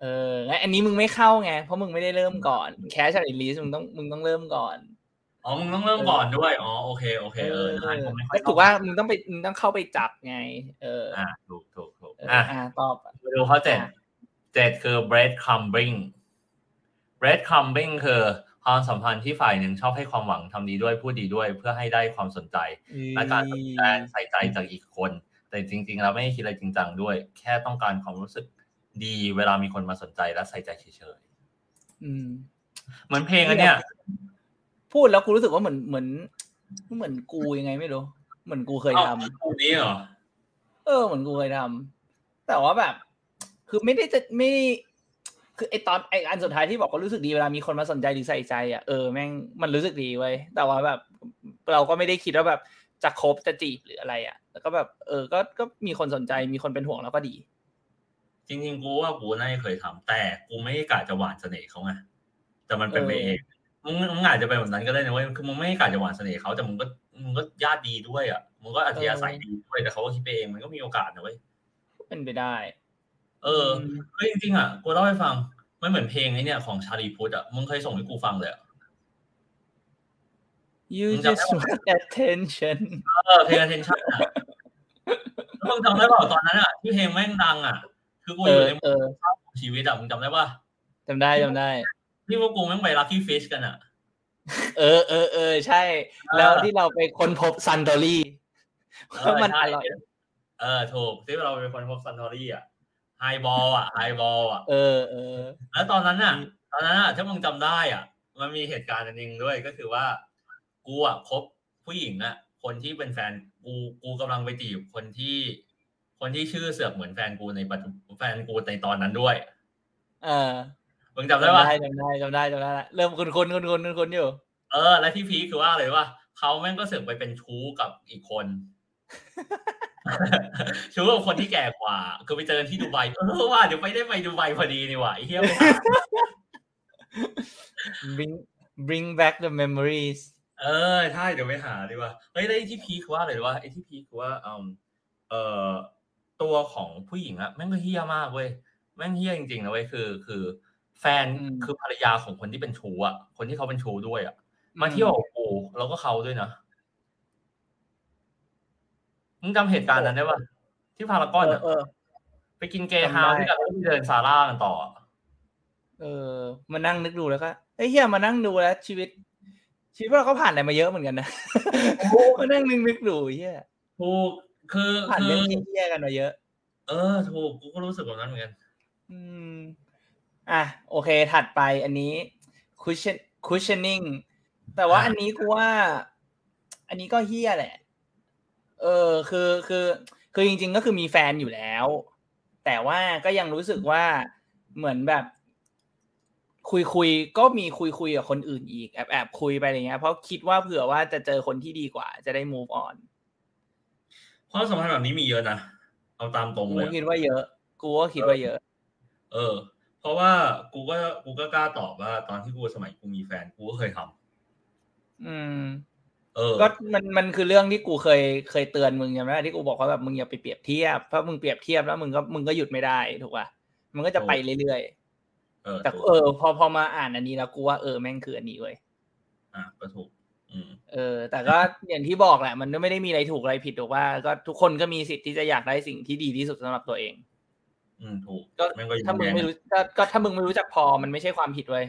เอองั้นอันนี้มึงไม่เข้าไง เพราะมึงไม่ได้เริ่มก่อน แคชอะไรลีสมึงต้องมึงต้องเริ่มก่อน อ๋อ มึงต้องเริ่มก่อนด้วย อ๋อ โอเค โอเค เออใช่ผมไม่ค่อยก็ถูกว่า มึงต้องไป มึงต้องเข้าไปจับไง เออ อ่าถูกถูกถูกเอออะอ่าตอบมาดูข้อเจ็ดอะเจ็ดคือ bread crumbing bread crumbing คือความสัมพันธ์ที่ฝ่ายหนึ่งชอบให้ความหวังทำดีด้วยพูดดีด้วยเพื่อให้ได้ความสนใจ และการสนใจใส่ใจจากอีกคน แต่จริงๆเราไม่ได้คิดอะไรจริงจังด้วย แค่ต้องการความรู้สึกดีเวลามีคนมาสนใจและใส่ใจเฉยอืมๆเหมือนเพลงอันเนี้ยพูดแล้วกูรู้สึกว่าเหมือนเหมือน เหมือนกูยังไงไม่รู้ เหมือนกูเคยทำอ้าวคู่นี้เหรอเออเหมือนกูเคยทำ แต่ว่าแบบ คือไม่ได้จะไม่ได้คือไอตอนไออันสุดท้ายที่บอกว่ารู้สึกดีเวลามีคนมาสนใจหรือใส่ใจอะเออแม่งมันรู้สึกดีเว้ยแต่ว่าแบบ เราก็ไม่ได้คิดว่าแบบจะคบจะจีบหรืออะไร อะ แล้วก็แบบ เออก็ก็มีคนสนใจมีคนเป็นห่วงแล้วก็ดี จริงๆกูว่ากูน่าจะเคยทำแต่กูไม่ได้กะจะหวานเสน่ห์เขาไงแต่มันเป็นไปเออเองมึงมึงอาจจะเป็นแบบนั้นก็ได้นะเว้ยคือมึงไม่ได้กะจะหวานเสน่ห์เขาแต่มึงก็มึงก็ญาติดีด้วยอะมึงก็อัธยาศัยดีด้วยแต่เขาก็คิดไปเองมันก็มีโอกาสนะเว้ย เป็นไปได้ เออเฮ้ยจริงๆอะกูเล่าให้ฟัง มันเหมือนเพลงไอ้เนี่ย ของชาลีพุทธอะมึงเคยส่งให้กูฟังเลยอะ you มึงจำได้ just ปะ want attention เออเพลง attention อะแล้วมึงจำได้เปล่าตอนนั้นอะที่เพลงแม่งดังอะ คือกูเออยู่อในเออชีวิตอะมึงจำได้ป่ะจำได้จำได้ที่พวกกูแม่งไป Lucky Fish กันอะ เออเออเออใช่เออแล้วที่เราไปค้นพบ Suntory เอว่าอมันใช่อร่อย เออถูกที่เราเป็นคนพบ Suntory อะ highball อะ highball อะเออเออแล้วตอนนั้นน่ะ ตอนนั้นอะถ้ามึงจำได้อะ มันมีเหตุการณ์อันหนึ่งด้วยก็คือว่า กูอะคบผู้หญิงอะ คนที่เป็นแฟนกูกูกำลังไปจีบคนที่ คนที่ชื่อเสือกเหมือนแฟนกูในปัจจุแฟนกูในตอนนั้นด้วย เออมึงจำได้ปะจำได้จำได้จำได้ละเริ่มคุ้นคุ้นคุ้นคุ้นคุ้นอยู่ เออ และที่พีคคือว่าอะไรว่าเขาแม่งก็เสือกไปเป็นชู้กับอีกคน ชู้กับคนที่แก่กว่าคือไปเจอกันที่ดูไบเออว่าเดี๋ยวไปได้ไปดูไบพอดีนี่หว่าไอ้เหี้ยไปหา bring bring back the memories เออใช่เดี๋ยวไปหาดีกว่าเฮ้ยแล้วไอ้ที่พีคคือว่าอะไรรู้ว่าไอ้ที่พีคคือว่าเออเอ่อตัวของผู้หญิงอะแม่งก็เฮี้ยมากเว้ยแม่งเฮี้ยจริงๆนะเว้ยคือ คือ แฟนอืมคือภรรยาของคนที่เป็นชู้อะคนที่เขาเป็นชู้ด้วยอะมาเที่ยวกับกูแล้วก็เขาด้วยนะ มึงจำเหตุการณ์นั้นได้ปะที่พารากอนเอออะเออไปกินเกย์เฮาส์ด้วยกันแล้วก็ไปเดินซาร่ากันต่ออะเออ มานั่งนึกดูแล้วก็เฮ้ยเฮียมานั่งดูแล้ว ชีวิต ชีวิตเราก็ผ่านอะไรมาเยอะเหมือนกันนะมานั่งนึกนึกดูเฮียถูกคือผ่านคืเรื่อองเฮี้ยๆกันมาเยอะ เออ ถูกกูก็รู้สึกแบบนั้นเหมือนกัน อืม อะ โอเค ถัดไปอันนี้ cushion cushioning แต่ว่าอันนี้กูว่า อันนี้ก็เฮี้ยแหละ เออคือคือคือจริง ๆ ก็คือมีแฟนอยู่แล้ว แต่ว่าก็ยังรู้สึกว่าเหมือนแบบ คุยคุยก็มีคุยคุยกับคนอื่นอีกแอบแอบคุยไปอะไรเงี้ยเพราะคิดว่าเผื่อว่าจะเจอคนที่ดีกว่า จะได้ move on ความสัมพันธ์แบบนี้มีเยอะนะเอาตามตรงกูเลยคิดว่าเยอะ กูก็คิดว่าเยอะ เออ เพราะว่ากูก็กูก็กล้าตอบว่า ตอนที่กูสมัยกูมีแฟนกูก็เคยทำอืมเออ ก็มันมันคือเรื่องที่กูเคยเคยเตือนมึงใช่ไหมที่กูบอกว่าแบบมึงอย่าไปเปรียบเทียบเพราะมึงเปรียบเทียบแล้วมึงก็มึงก็หยุดไม่ได้ถูกป่ะมันก็จะไปเรื่อยเออๆแต่ถูกเออ พอพอมาอ่านอันนี้แล้วกูว่าเออแม่งคืออันนี้เว้ยอะก็ถูกอืมเออ แต่ก็อย่างที่บอกแหละ มันก็ไม่ได้มีอะไรถูกอะไรผิดถูกว่า ก็ทุกคนก็มีสิทธิ์ที่จะอยากได้สิ่งที่ดีที่สุดสำหรับตัวเอง อืมถูกก็แม่งก็ยังถ้ามึงแย่ไม่รู้ก็ก็ถ้ามึงไม่รู้จักพอมันไม่ใช่ความผิดเว้ย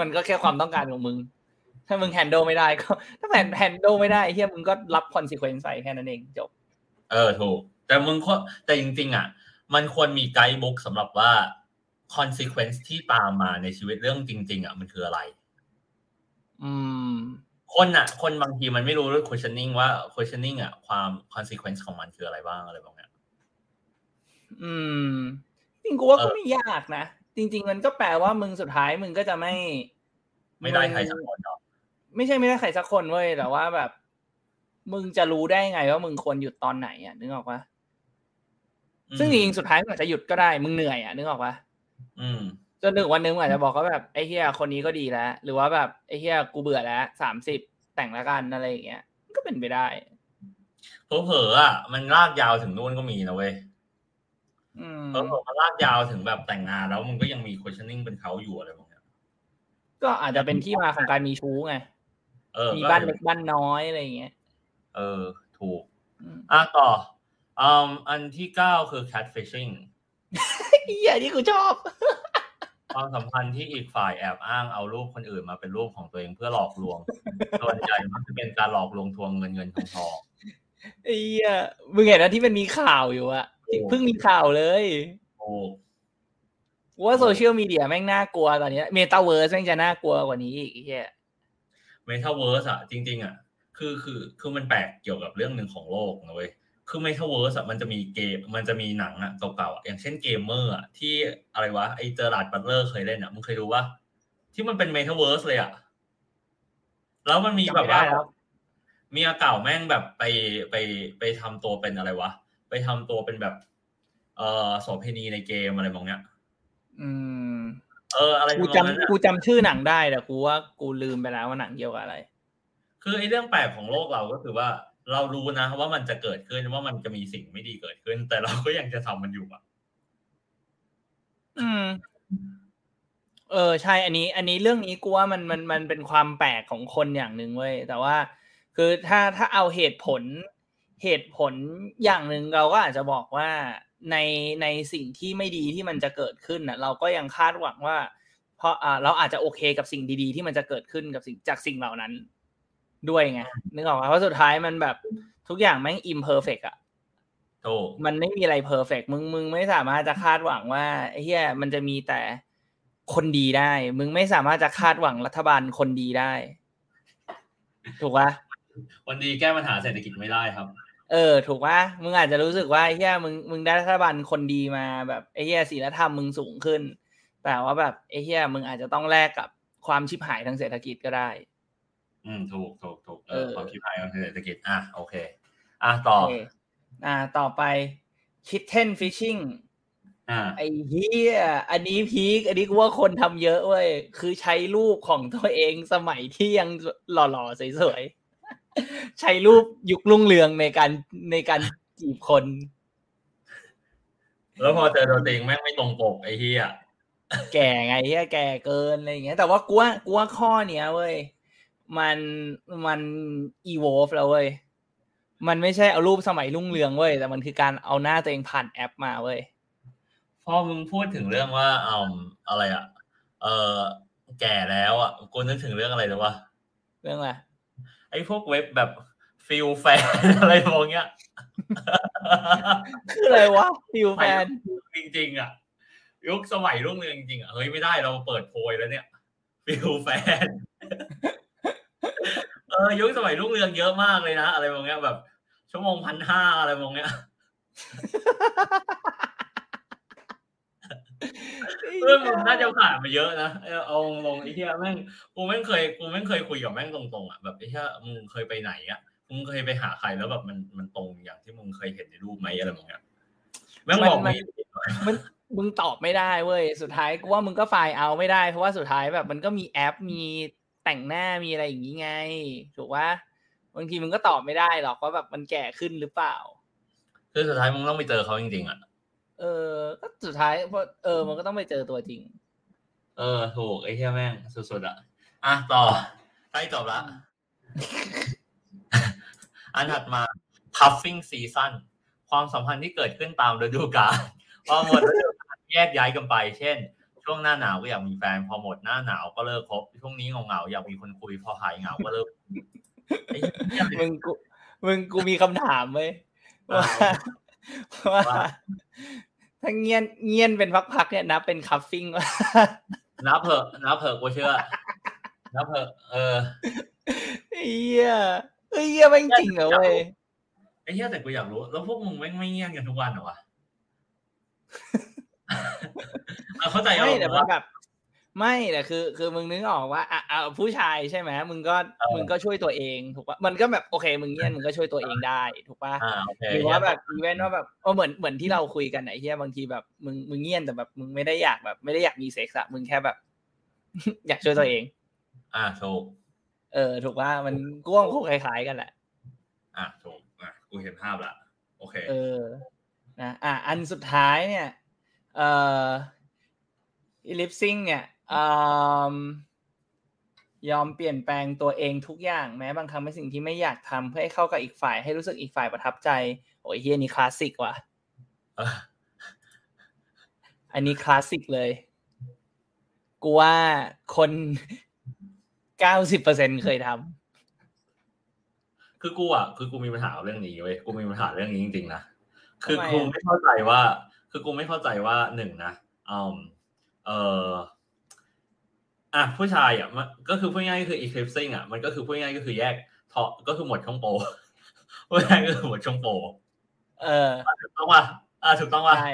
มันก็แค่ความต้องการของมึง ถ้ามึง handle ไม่ได้ก็ ถ้าแฮน handle ไม่ได้เหี้ยมึงก็รับ consequence ใส่แค่นั้นเองจบ เออถูก แต่มึงก็แต่จริง ๆ อะ มันควรมี guidebook สำหรับว่า consequence ที่ตามมาในชีวิตเรื่องจริง ๆ อะ มันคืออะไร อืม คนอะ คนบางทีมันไม่รู้เรื่อง questioning ว่า questioning อะ ความ consequence ของมันคืออะไรบ้างอะไรแบบเนี้ยอืม จริงกูว่าเออก็ไม่ยากนะ จริง ๆ มันก็แปลว่ามึงสุดท้ายมึงก็จะไม่ ไม่ได้ใครสักคนหรอก ไม่ใช่ไม่ได้ใครสักคนเว้ยแต่ว่าแบบ มึงจะรู้ได้ไงว่ามึงควรหยุดตอนไหนอะนึกออกปะอืมซึ่งจริงๆสุดท้ายมึงอาจจะหยุดก็ได้มึงเหนื่อยอะนึกออกปะอืมจนหนึ่งวันหนึงมึงอาจจะบอกว่าแบบไอ้เฮียคนนี้ก็ดีแล้ว หรือว่าแบบไอ้เฮียกูเบื่อแล้วสามสิบแต่งแล้วกันอะไรอย่างเงี้ยก็เป็นไปได้เผลอๆอะมันลากยาวถึงนู่นก็มีนะเว้ยอืมเผลอๆมันลากยาวถึงแบบแต่งงานแล้วมึงก็ยังมี questioning เป็นเขาอยู่อะไรแบบเนี้ยก็อาจจะเป็นที่มาของการมีชู้ไงเออ มีก็บ้านเล็กบ้านน้อยอะไรอย่างเงี้ย เออ ถูกอืมอะต่ออืมอันที่เก้าคือ catfishing เหี้ยนี่กูชอบ ความสัมพันธ์ที่อีกฝ่ายแอบอ้างเอารูปคนอื่นมาเป็นรูปของตัวเองเพื่อหลอกลวง ส่วนใหญ่มักจะเป็นการหลอกลวงทวงเงินเงินทองทองไอ้เหี้ยมึงเห็นนะที่มันมีข่าวอยู่อะโอ้เพิ่งมีข่าวเลยโอ้ว่าโซเชียลมีเดียแม่งน่ากลัวตอนนี้เมตาเวิร์สแม่งจะน่ากลัวกว่านี้อีกไอ้เหี้ย เมตาเวิร์สอะจริง ๆอะคือคือคือมันแปลกเกี่ยวกับเรื่องหนึ่งของโลกนะเว้ยคือเมตาเวิร์สอะมันจะมีเกมมันจะมีหนังอะเก่าๆอะอย่างเช่นเกมเมอร์อะที่อะไรวะไอเจอร์ราร์ดบัตเลอร์เคยเล่นอะมึงเคยดูว่าที่มันเป็นเมตาเวิร์สเลยอะแล้วมันมีจำแบบไม่ได้ว่าแล้วเมียเก่าแม่งแบบไปไปไปทำตัวเป็นอะไรวะ ไปทำตัวเป็นแบบ เอ่อโสเภณีในเกมอะไรมองเนี้ย อืม เอออะไรกูทำนองนั้นจำอะกูจำชื่อหนังได้แต่กูว่ากูลืมไปแล้วว่าหนังเกี่ยวกับอะไร คือไอ้เรื่องแปลกของโลกเราก็คือว่า เรารู้นะว่ามันจะเกิดขึ้นว่ามันจะมีสิ่งไม่ดีเกิดขึ้น แต่เราก็ยังจะทำมันอยู่อะอืม เออใช่ อันนี้ อันนี้เรื่องนี้กูว่ามันมันมันเป็นความแปลกของคนอย่างหนึ่งเว้ยแต่ว่า คือถ้าถ้าเอาเหตุผลเหตุผลอย่างหนึ่งเราก็อาจจะบอกว่า ในในสิ่งที่ไม่ดีที่มันจะเกิดขึ้นน่ะเราก็ยังคาดหวังว่า เพราะอ่าเราอาจจะโอเคกับสิ่งดีๆ ที่มันจะเกิดขึ้นกับสิ่งจากสิ่งเหล่านั้น ด้วยไงนึกออกไหมเพราะสุดท้ายมันแบบทุกอย่างแม่ง imperfect อะโถูกมันไม่มีอะไรเพอร์เฟกมึงมึงไม่สามารถจะคาดหวังว่าไอ้เหี้ยมันจะมีแต่คนดีได้ มึงไม่สามารถจะคาดหวังรัฐบาลคนดีได้ ถูกปะวันดีแก้ปัญหาเศรษฐกิจไม่ได้ครับ เออ ถูกปะมึงอาจจะรู้สึกว่าไอ้เหี้ยมึงมึงได้รัฐบาลคนดีมาแบบไอ้เหี้ยศีลธรรมมึงสูงขึ้น แต่ว่าแบบไอ้เหี้ยมึงอาจจะต้องแลกกับความชิบหายทางเศรษฐกิจก็ได้ อืมถูกถูกถูกเอเอออความคิดหายทางเศรษฐกิจอะโอเค อะต่อโอเคอ่า ต่อไป kitten fishing อ่าไอ้เฮียอันนี้พีคอันนี้กูว่าคนทำเยอะเว้ย คือใช้รูปของตัวเองสมัยที่ยังหล่อๆสวยๆ ใช้รูปยุครุ่งเรืองในการในการจีบคน แล้วพอเจอตัวจริงแม่งไม่ตรงปกไอ้เหี้ยแก่ไงเฮียแก่เกินอะไรอย่างเงี้ย แต่ว่ากูว่ากูว่าข้อเนี้ยเว้ยมันมัน evolve แล้วเว้ยมันไม่ใช่เอารูปสมัยรุ่งเรืองเว้ยแต่มันคือการเอาหน้าตัวเองผ่านแอปมาเว้ยพอมึงพูดถึงเรื่องว่าอืมอะไรอะเออแก่แล้วอะกูนึกถึงเรื่องอะไรหรือวะเรื่องอะไร ไอ้พวกเว็บแบบ feel แฟนอะไรพวกเนี้ยคืออะไรวะ feel แฟนจริง ๆ อะ ยุคสมัยรุ่งเรืองจริงๆอะเฮ้ยไม่ได้เราเปิดโพยแล้วเนี่ย feel แฟนเออยุคสมัยรุ่งเรืองเยอะมากเลยนะอะไรพวกเนี้ยแบบ ชั่วโมงพันห้าอะไรพวกเนี้ย เรื่องมันน่าจะผ่านมาเยอะนะเอาลงไอ้เหี้ยแม่งกูแม่งเคยกูแม่งเคยคุยกับแม่งตรงๆอะแบบไอ้เหี้ยมึงเคยไปไหนอะมึงเคยไปหาใครแล้วแบบมันมันตรงอย่างที่มึงเคยเห็นในรูปไหมอะไรแบบเนี้ยแม่งบอกไม่มันมึงตอบไม่ได้เว้ยสุดท้ายกูว่ามึงก็ไฟล์เอาไม่ได้เพราะว่าสุดท้ายแบบมันก็มีแอปมีแต่งหน้ามีอะไรอย่างนี้ไง ถูกว่าบางทีมึงก็ตอบไม่ได้หรอกว่าแบบมันแก่ขึ้นหรือเปล่า คือสุดท้ายมึงต้องไปเจอเขาจริงๆอะ เออก็สุดท้ายเพราะเออมันก็ต้องไปเจอตัวจริง เออ ถูกไอ้เหี้ยแม่งสุดๆอะอะต่อใกล้จบละอันถัดมา puffing season ความสัมพันธ์ที่เกิดขึ้นตามฤดูกาลพอหมดฤดูกาลแยกย้ายกันไป เช่น ช่วงหน้าหนาวก็อยากมีแฟน พอหมดหน้าหนาวก็เลิกคบช่วงนี้เหงาๆอยากมีคนคุย พอหายเหงาก็เลิกไอ้เหี้ยมึงกูมึงกูมีคำถามเว้ยว่าว่าว่า ถ้าเงียนเงียนเป็นพักๆเนี่ยนับเป็นคัฟฟิ้งวะนับเถอะนับเถอะกูเชื่อนับเถอะเออเฮียเฮ้ยเฮียแม่งจริงเหรอเว้ยไอ้เหี้ยแต่กูอยากรู้ แล้วพวกมึงไม่งไม่เงียบกันทุกวันเหรอวะเอาเข้าใจเอาไม่แต่ว่าว่าแบบ ไม่แต่คือ คือมึงนึกออกว่าอะอะผู้ชายใช่ไหมมึงก็เออมึงก็ช่วยตัวเองถูกปะมันก็แบบโอเค มึงเงี่ยนมึงก็ช่วยตัวเองได้ถูกปะอ่าโอเคหรือว่าแบบอีเวนต์ว่าแบบเออเหมือนเหมือนที่เราคุยกันไหนเหี้ยบางทีแบบมึงมึงเงี่ยนแต่แบบมึงไม่ได้อยากแบบ ไม่ได้อยากมีเซ็กซ์อะมึงแค่แบบ อยากช่วยตัวเอง อ่าถูกเออ ถูกว่ามันก้วงคู่คล้ายๆกันแหละ อะถูกอะกูเห็นภาพละโอเค เออนะอะอันสุดท้ายเนี่ย เอ่อ eclipsing เนี่ยอืม ยอมเปลี่ยนแปลงตัวเองทุกอย่างแม้บางครั้งเป็นสิ่งที่ไม่อยากทำเพื่อให้เข้ากับอีกฝ่ายให้รู้สึกอีกฝ่ายประทับใจ โอ้ยเหี้ยนี่คลาสสิกว่ะเอออันนี้คลาสสิกเลย กูว่าคนเก้าสิบเปอร์เซ็นเคยทคือกูอะคือกูมีปัญหากับเรื่องนี้เว้ยกูมีปัญหาเรื่องนี้จริงๆนะคือทำไมกูอะไม่เข้าใจว่า คือกูไม่เข้าใจว่าหนึ่งนะอืมเออ อะผู้ชายอะมันก็คือพูดง่ายๆก็คือ eclipsing อะมันก็คือพูดง่ายๆก็คือแยกทอก็คือหมดช่องโปรพูดง่ายๆก็คือหมดช่องโปรำเออถูกต้องป่ะอ่าถูกต้องป่ะใช่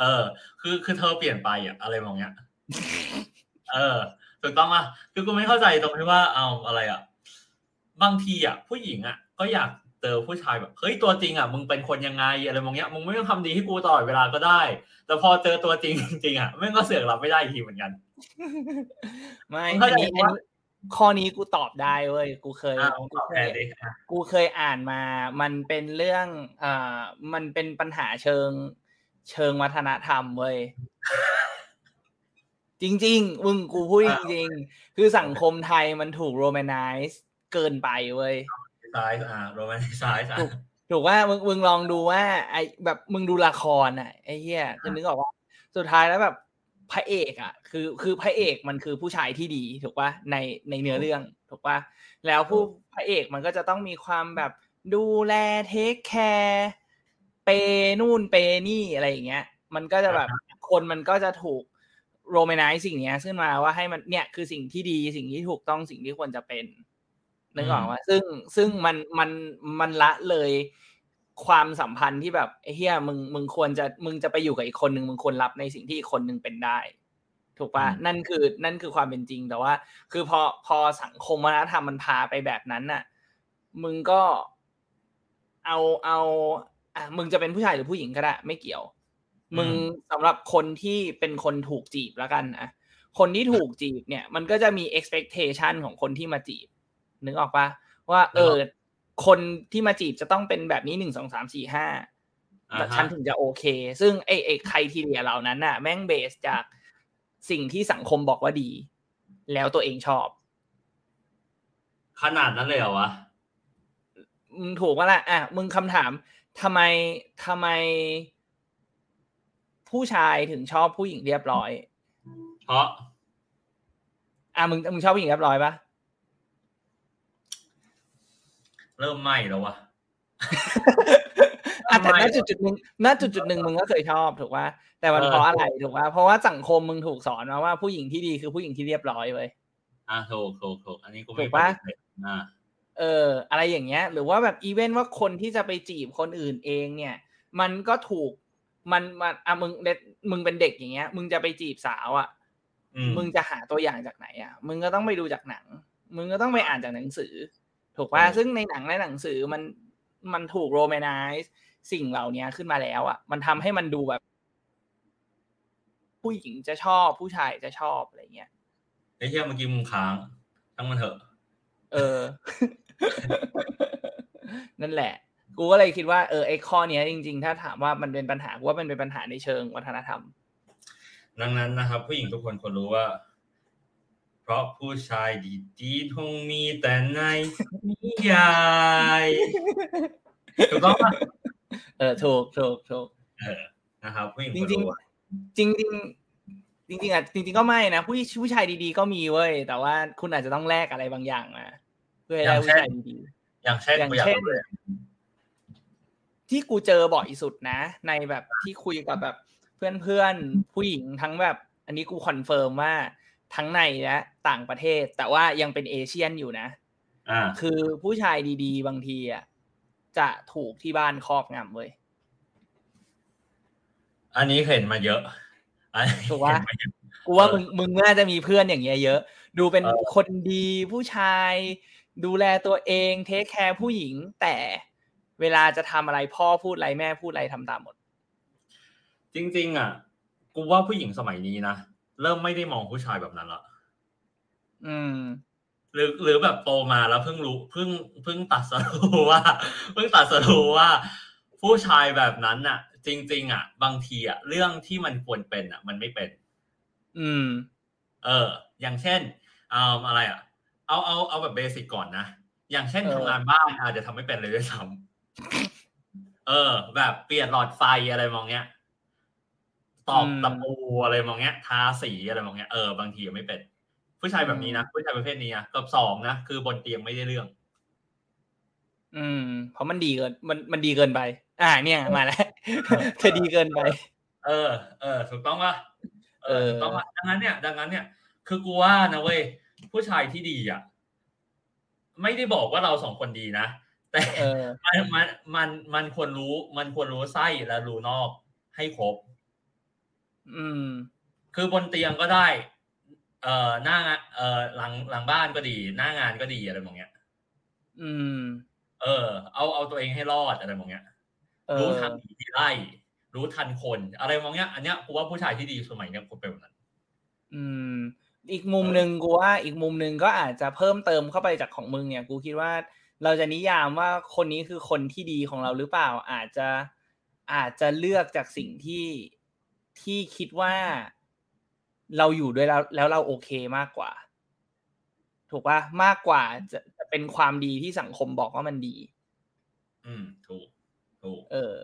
เออ คือคือเธอเปลี่ยนไปอะอะไรมองเนี้ยเออถูกต้องป่ะคือกูไม่เข้าใจตรงที่ว่าเอาอะไรอะบางทีอะ ผู้หญิงอะ ก็อยากเจอผู้ชายแบบเฮ้ยตัวจริงอะมึงเป็นคนยังไงอะไรมองเนี้ยมึงไม่ต้องทำดีให้กูตลอดเวลาก็ได้ แต่พอเจอตัวจริงจริงๆอะแม่งก็เสือกรับไม่ได้อีกทีเหมือนกัน ไม่มึงอัเข้านใจนี้อันว่านี้ข้อนี้กูตอบได้เว้ยกูเคยอะกูตอบเคแทนยดิอะกูเคยอ่านมา มันเป็นเรื่องอ่ามันเป็นปัญหาเชิง เชิงวัฒนธรรมเว้ยจริงๆมึงกูพูดจริงๆคือสังคมไทยมันถูกโรแมนไนซ์เกินไปเว้ยซ้ายอะโรแมนติกซ้ายอะถูกถูกว่ามึงมึงลองดูว่า ไอแบบมึงดูละครอะไอ้เหี้ยคือนึกออกว่าสุดท้ายแล้วแบบ พระเอกอะคือคือพระเอกมันคือผู้ชายที่ดีถูกป่ะในในเนื้อเรื่องถูกป่ะแล้วผู้พระเอกมันก็จะต้องมีความแบบดูแลเทคแคร์เปนู่นเปนี่อะไรอย่างเงี้ย มันก็จะแบบคนมันก็จะถูกโรแมนไนซ์สิ่งเนี้ยขึ้นมาว่าให้มันเนี่ยคือสิ่งที่ดีสิ่งที่ถูกต้องสิ่งที่ควรจะเป็นนึกออกว่าซึ่งซึ่งมันมันมันละเลย ความสัมพันธ์ที่แบบไอ้เฮียมึงมึงควรจะมึงจะไปอยู่กับอีกคนหนึ่งมึงควรรับในสิ่งที่อีกคนหนึ่งเป็นได้ ถูกปะนั่นคือนั่นคือความเป็นจริงแต่ว่า คือพอพอสังคมวัฒนธรรมมันพาไปแบบนั้นน่ะ มึงก็เอาเอาอะมึงจะเป็นผู้ชายหรือผู้หญิงก็ได้ไม่เกี่ยว มึงสำหรับคนที่เป็นคนถูกจีบแล้วกันนะคนที่ถูกจีบเนี่ย มันก็จะมี expectation ของคนที่มาจีบนึกออกปะว่าเออ คนที่มาจีบจะต้องเป็นแบบนี้หนึ่งสองสามสี่ห้าอ่าฮะฉันถึงจะโอเค ซึ่งไอ้ไอ้ใครทีเรียเหล่านั้นน่ะ แม่งเบสจากสิ่งที่สังคมบอกว่าดี แล้วตัวเองชอบ ขนาดนั้นเลยเหรอวะมึงถูกว่าล่ะอะมึงคำถามทำไมทำไม ผู้ชายถึงชอบผู้หญิงเรียบร้อย เพราะ อะมึงมึงชอบผู้หญิงเรียบร้อยปะ เริ่มไหม้แล้ววะอะแต่ทำไมณจุดจุดหนึ่งณจุดจุดหนึ่งมึงก็เคยชอบถูกว่า แต่มันเออเพราะอะไรถูกว่า เพราะว่าสังคมมึงถูกสอนมาว่าผู้หญิงที่ดีคือผู้หญิงที่เรียบร้อยเว้ยอ่าถูกถูกถูกอันนี้กูถูไม่กปะปฏิเสธอ่าเออ อะไรอย่างเงี้ย หรือว่าแบบอีเวนต์ว่าคนที่จะไปจีบคนอื่นเองเนี่ย มันก็ถูกมันมันอะมึงเด็มึงเป็นเด็กอย่างเงี้ย มึงจะไปจีบสาวอะอืมมึงจะหาตัวอย่างจากไหนอะ มึงก็ต้องไปดูจากหนัง มึงก็ต้องไปอ่านจากหนังสือ ถูกป่ะเออซึ่งในหนังและหนังสือมันมันถูกโรแมนไนซ์สิ่งเหล่านี้ขึ้นมาแล้วอะ มันทำให้มันดูแบบ ผู้หญิงจะชอบผู้ชายจะชอบอะไรเงี้ยไอ้เหี้ยเมื่อกี้มึงค้างทั้งมันเถอะ เออ นั่นแหละ กูก็เลยคิดว่าเออไอ้ข้อเนี้ยจริง ๆ ถ้าถามว่ามันเป็นปัญหากูว่ามันเป็นปัญหาในเชิงวัฒนธรรม ดังนั้นนะครับ ผู้หญิงทุกคนควรรู้ว่าเพ ราะผู้ชายดีๆคงมีแต่ในนิยายถูกต้องปะเออถูกถูกถูกเออนะครับผู้หญิงจควรริงรู้ว่าๆจริงจริงๆจริงๆอะจริง ๆก็ไม่นะผู้ผู้ชายดีๆก็มีเว้ยแต่ว่าคุณอาจจะต้องแลกอะไรบางอย่างมาเพื่อให้ได้ผู้ชายดีอย่างเช่นอย่างกูอยากเช่นรู้เลยๆที่กูเจอบ่อยสุดนะ ในแบบที่คุยกับแบบเพื่อนๆผู้หญิงทั้งแบบ อันนี้กู confirm ว่า ทั้งในและต่างประเทศ แต่ว่ายังเป็น Asian อยู่นะอ่าคือผู้ชายดีๆ บางทีอะจะถูกที่บ้านครอบงำเว้ยอันนี้เห็นมาเยอะอันนี้ถูกปะเห็นมาเยอะกูว่ามึงมึงน่าจะมีเพื่อนอย่างเงี้ยเยอะ ดูเป็นเออคนดีผู้ชาย ดูแลตัวเองเทคแคร์ผู้หญิง แต่เวลาจะทำอะไรพ่อพูดอะไรแม่พูดอะไรทำตามหมด จริง ๆ อะ กูว่าผู้หญิงสมัยนี้นะ เริ่มไม่ได้มองผู้ชายแบบนั้นละอืม หรือหรือแบบโตมาแล้วเพิ่งรู้เพิ่งเพิ่งตัดสรู้ว่าเพิ่งตัดสรู้ว่า ผู้ชายแบบนั้นน่ะ จริง ๆ อะ บางทีอะเรื่องที่มันควรเป็นอะ มันไม่เป็น อืม เออ อย่างเช่นเอาอะไรอะ เอาเอาเอาแบบเบสิกก่อนนะอย่างเช่นเออทำงานบ้านอาจจะทำไม่เป็นเลยด้วยซ้ำเออ แบบเปลี่ยนหลอดไฟอะไรมองเงี้ย ตอกตะปูอะไรมองเงี้ยทาสีอะไรมองเงี้ยเออบางทีไม่เป็น ผู้ชายแบบนี้นะผู้ชายประเภทนี้นะกับสองนะคือบนเตียงไม่ได้เรื่อง อืม เพราะมันดีเกินมันมันดีเกินไป อ่า เนี่ยมาแล้วเธอดีเกินไป เออ เออถูกต้องป่ะเออเออถูกต้องป่ะดังนั้นเนี่ย ดังนั้นเนี่ย คือกูว่านะเว้ยผู้ชายที่ดีอะไม่ได้บอกว่าเราสองคนดีนะแต่เออมันมันมันมันควรรู้ มันควรรู้ไส้และรู้นอกให้ครบ อืม คือบนเตียงก็ได้ เอ่อหน้างานเอ่อหลังหลังบ้านก็ดี หน้างานก็ดีอะไรแบบเนี้ย อืม เออ เอาเอาตัวเองให้รอดอะไรแบบเนี้ยเอรู้อทันผีที่ไล่รู้ทันคน อะไรมองเนี้ย อันเนี้ยกูว่าผู้ชายที่ดีสมัยเนี้ยควรเป็นแบบนั้น อืม อีกมุมหนึ่งกูว่าอีกมุมหนึ่งก็อาจจะเพิ่มเติมเข้าไปจากของมึงเนี่ย กูคิดว่าเราจะนิยามว่าคนนี้คือคนที่ดีของเราหรือเปล่า อาจจะอาจจะเลือกจากสิ่งที่ ที่คิดว่าเราอยู่ด้วยแล้วแล้วเราโอเคมากกว่า ถูกปะมากกว่าจะจะเป็นความดีที่สังคมบอกว่ามันดี อืมถูกถูกเออ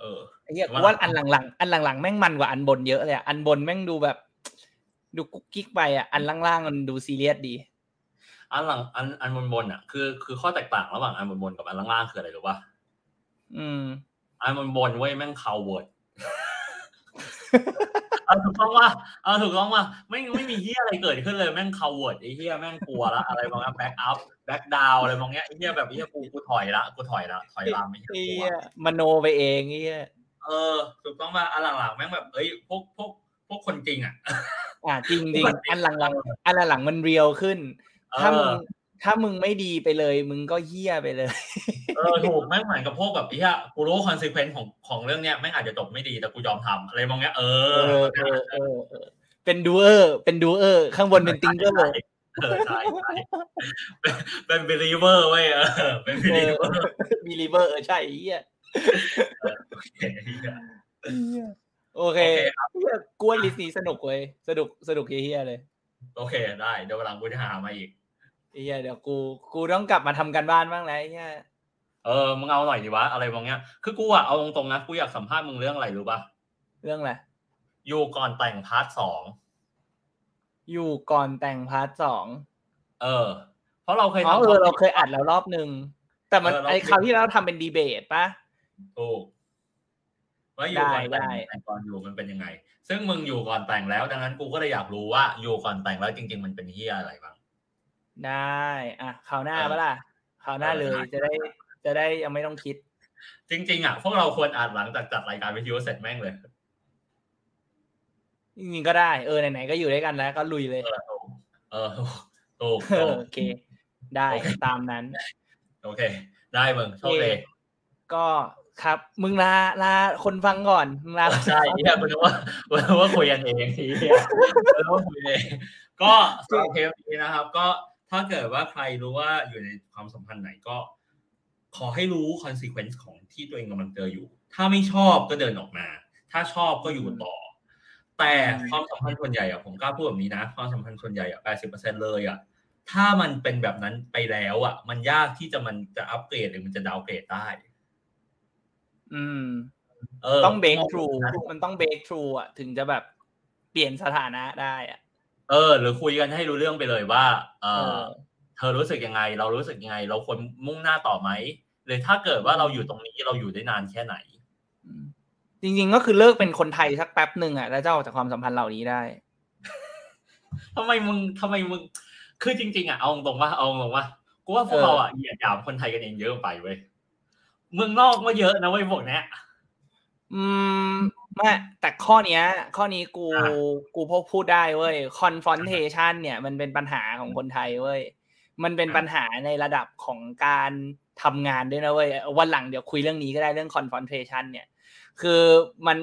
เออไอ้เหี้ยว่ากูว่าอันหลังๆอันหลังๆแม่งมันกว่าอันบนเยอะเลยอะอันบนแม่งดูแบบ ดูกุ๊กกิ๊กไปอะอันล่างๆมันดูซีเรียสดีอันหลังอันอันบนบนอะคือคือข้อแตกต่างระหว่างอันบนบนกับอันล่างๆคืออะไรรู้ป่ะอืม อันบนบนเว้ยแม่งคาวเวิร์ด เอาถูกต้องว่าเอาถูกต้องว่าไม่ไม่มีเฮียอะไรเกิดขึ้นเลยแม่งคาวเวิร์ดไอ้เฮียแม่งกลัวละอะไรบางอย่างแบ็กอัพแบ็กดาวอะไรบางอย่างไอ้เฮียแบบไอ้เฮียกูกูถอยละกูถอยละถอยลามไม่ไอ้เฮียกลัเหี้วยมโนไปเองไอ้เหี้ยเออถูกต้องว่าอันหลังๆแม่งแบบเอ้ยพวกพวกพวกคนจริงอะอ่าจริงจริงปกติอันหลังๆอันหลังๆมัน real ขึ้นเออถ้ามึง ถ้ามึงไม่ดีไปเลย มึงก็เหี้ยไปเลย เออถูกแม่งเหมือนกับพวกแบบไอ้เหี้ยกูรู้ consequence ของของเรื่องเนี้ยแม่งอาจจะจบไม่ดีแต่กูยอมทำอะไรบางอย่างเอเอออเออเออเออเป็น doer เป็น doer ข้างบนเป็น thinkerเออใช่ใช่เป็นเป็น believer เว้ยเออเป็นเออ believer มีลีเวอร์เออใช่ไอ้เหี้ยโอเคโอเคครับเหี้ยกวน list นี้สนุกเว้ยสนุกสนุกเหี้ยๆเลย โอเคได้ เดี๋ยววันหลังกูจะหามาอีก ไอ้เหี้ยเดี๋ยวกูกูต้องกลับมาทำการบ้านบ้างแล้วไอ้เหี้ยเออมึงเอาหน่อยดิวะอะไรบางอย่างคือกูอะเอาตรงๆนะกูอยากสัมภาษณ์มึงเรื่องอะไรรู้ป่ะเรื่องอะไรอยู่ก่อนแต่ง part สองอยู่ก่อนแต่ง part สองเออ เพราะเราเคยอ๋อทำ เออเราเคยอัดแล้วรอบหนึ่งแต่มันเออรอบไอ้คราวที่เราทำเป็นดีเบตปะ ถูกว่าอยู่ก่อนแต่งแต่งก่อนอยู่มันเป็นยังไง ซึ่งมึงอยู่ก่อนแต่งแล้ว ดังนั้นกูก็เลยอยากรู้ว่าอยู่ก่อนแต่งแล้วจริง ๆ มันเป็นเฮียอะไรบ้าง ได้อะคราวหน้าปะล่ะคราวหน้าเลยจะได้จะได้ยังไม่ต้องคิด จริง ๆ อะ พวกเราควรอ่านหลังจากจัดรายการวิทยุเสร็จแม่งเลยจริงๆก็ได้เออไหนๆก็อยู่ด้วยกันแล้ว ก็ลุยเลย เออเออถูกโอเค ได้ตามนั้น โอเค ได้มึงโชคดีก็ครับ มึงลาลาคนฟังก่อนมึงลาใช่เนี่ยคุณว่าว่าคุยกันเองทีเดียวว่าคุยเองก็สำหรับเทปนี้นะครับ ก็ ถ้าเกิดว่าใครรู้ว่าอยู่ในความสัมพันธ์ไหนก็ ขอให้รู้ consequence ของที่ตัวเองกำลังเจออยู่ ถ้าไม่ชอบก็เดินออกมา ถ้าชอบก็อยู่ต่อ แต่ความสัมพันธ์ส่วนใหญ่อะผมกล้าพูดแบบนี้นะความสัมพันธ์ส่วนใหญ่อะแปดสิบเปอร์เซ็นเลยอะถ้ามันเป็นแบบนั้นไปแล้วอะมันยากที่จะมันจะอัปเกรดหรือมันจะดาวเกรดได้ อืมเออต้องเบรกทรูมันต้องเบรกทรูอะ ถึงจะแบบเปลี่ยนสถานะได้อะ เออ หรือคุยกันให้รู้เรื่องไปเลยว่าเอเอออเธอรู้สึกยังไง เรารู้สึกยังไง เราควรมุ่งหน้าต่อไหมหรือถ้าเกิดว่าเราอยู่ตรงนี้เราอยู่ได้นานแค่ไหนอืมจริง ๆ ก็คือเลิกเป็นคนไทยสักแป๊บหนึ่งอะแล้วจะออกจากความสัมพันธ์เหล่านี้ได้ทำไมมึงทำไมมึง คือจริง ๆ อะเอาตรงว่าเอาตรงว่ากูว่าพวกเออเราอะเหยียดหยามคนไทยกันเองเยอะไปเว้ยเมืองนอกก็เยอะนะเว้ยพวกเนี้ยอืม ไม่แต่ข้อเนี้ย ข้อนี้กูอะกูพกพูดได้เว้ย confrontation เนี่ยมันเป็นปัญหาของคนไทยเว้ยมันเป็นอะปัญหาในระดับของการทำงานด้วยนะเว้ยวันหลังเดี๋ยวคุยเรื่องนี้ก็ได้เรื่อง confrontation เนี่ยคือมัน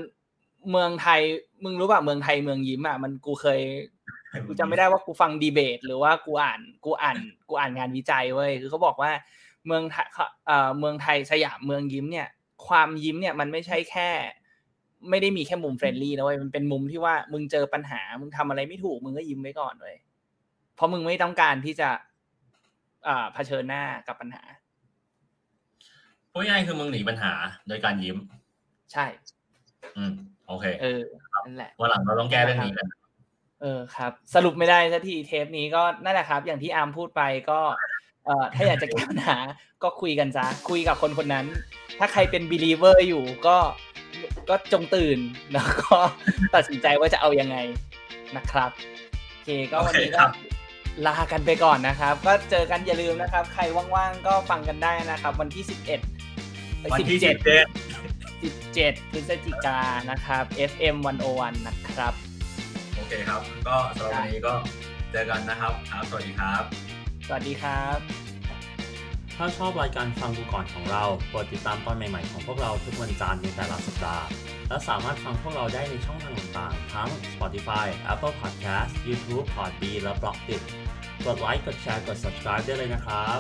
เมืองไทยมึงรู้ป่ะเมืองไทยเมืองยิ้มอะมันกูเคยกูจำไม่ได้ว่ากูฟังดีเบต หรือว่ากูอ่านกูอ่านกูอ่านงานวิจัยเว้ยคือเขาบอกว่าเมืองไทยเอ่อเมืองไทยสยามเมืองยิ้มเนี่ย ความยิ้มเนี่ยมันไม่ใช่แค่ ไม่ได้มีแค่มุม friendly นะเว้ยมันเป็นมุมที่ว่ามึงเจอปัญหา มึงทำอะไรไม่ถูก มึงก็ยิ้มไว้ก่อนเว้ยเพราะมึงไม่ต้องการที่จะอ่าเผชิญหน้ากับปัญหาพูดง่ายๆคือมึงหนีปัญหาโดยการยิ้ม ใช่ อืมโอเค เออนั่นแหละวันหลังเราต้องแก้เรื่องนี้กันเออครับ สรุปไม่ได้สักทีเทปนี้ก็นั่นแหละครับ อย่างที่อาร์มพูดไปก็เอ่อถ้าอยากจะแก้ปัญหาก็คุยกันซะคุยกับคนคนนั้น ถ้าใครเป็น believer อยู่ก็ ก็จงตื่นแล้วก็ตัดสินใจว่าจะเอายังไงนะครับโอเคก็วันนี้โอเคคก็รับลากันไปก่อนนะครับ ก็เจอกันอย่าลืมนะครับ ใครว่างๆก็ฟังกันได้นะครับ วันที่สิบเอ็ดวันที่เจ็เจ็ดดเจ็ดสิบเจ็ดพฤศจิกายนนะครับ FM 101นะครับ โอเคครับ ก็สำหรับวันนี้ก็เจอกันนะครับครับ สวัสดีครับ สวัสดีครับ ถ้าชอบรายการฟังกูก่อนของเราโปรดติดตามตอนใหม่ๆของพวกเราทุกวันจันทร์ในแต่ละสัปดาห์ และสามารถฟังพวกเราได้ในช่องทางต่างๆ ทั้ง Spotify, Apple Podcast, YouTube, Podbean และ Blogdit กดไลค์ กดแชร์ กด subscribe ได้เลยนะครับ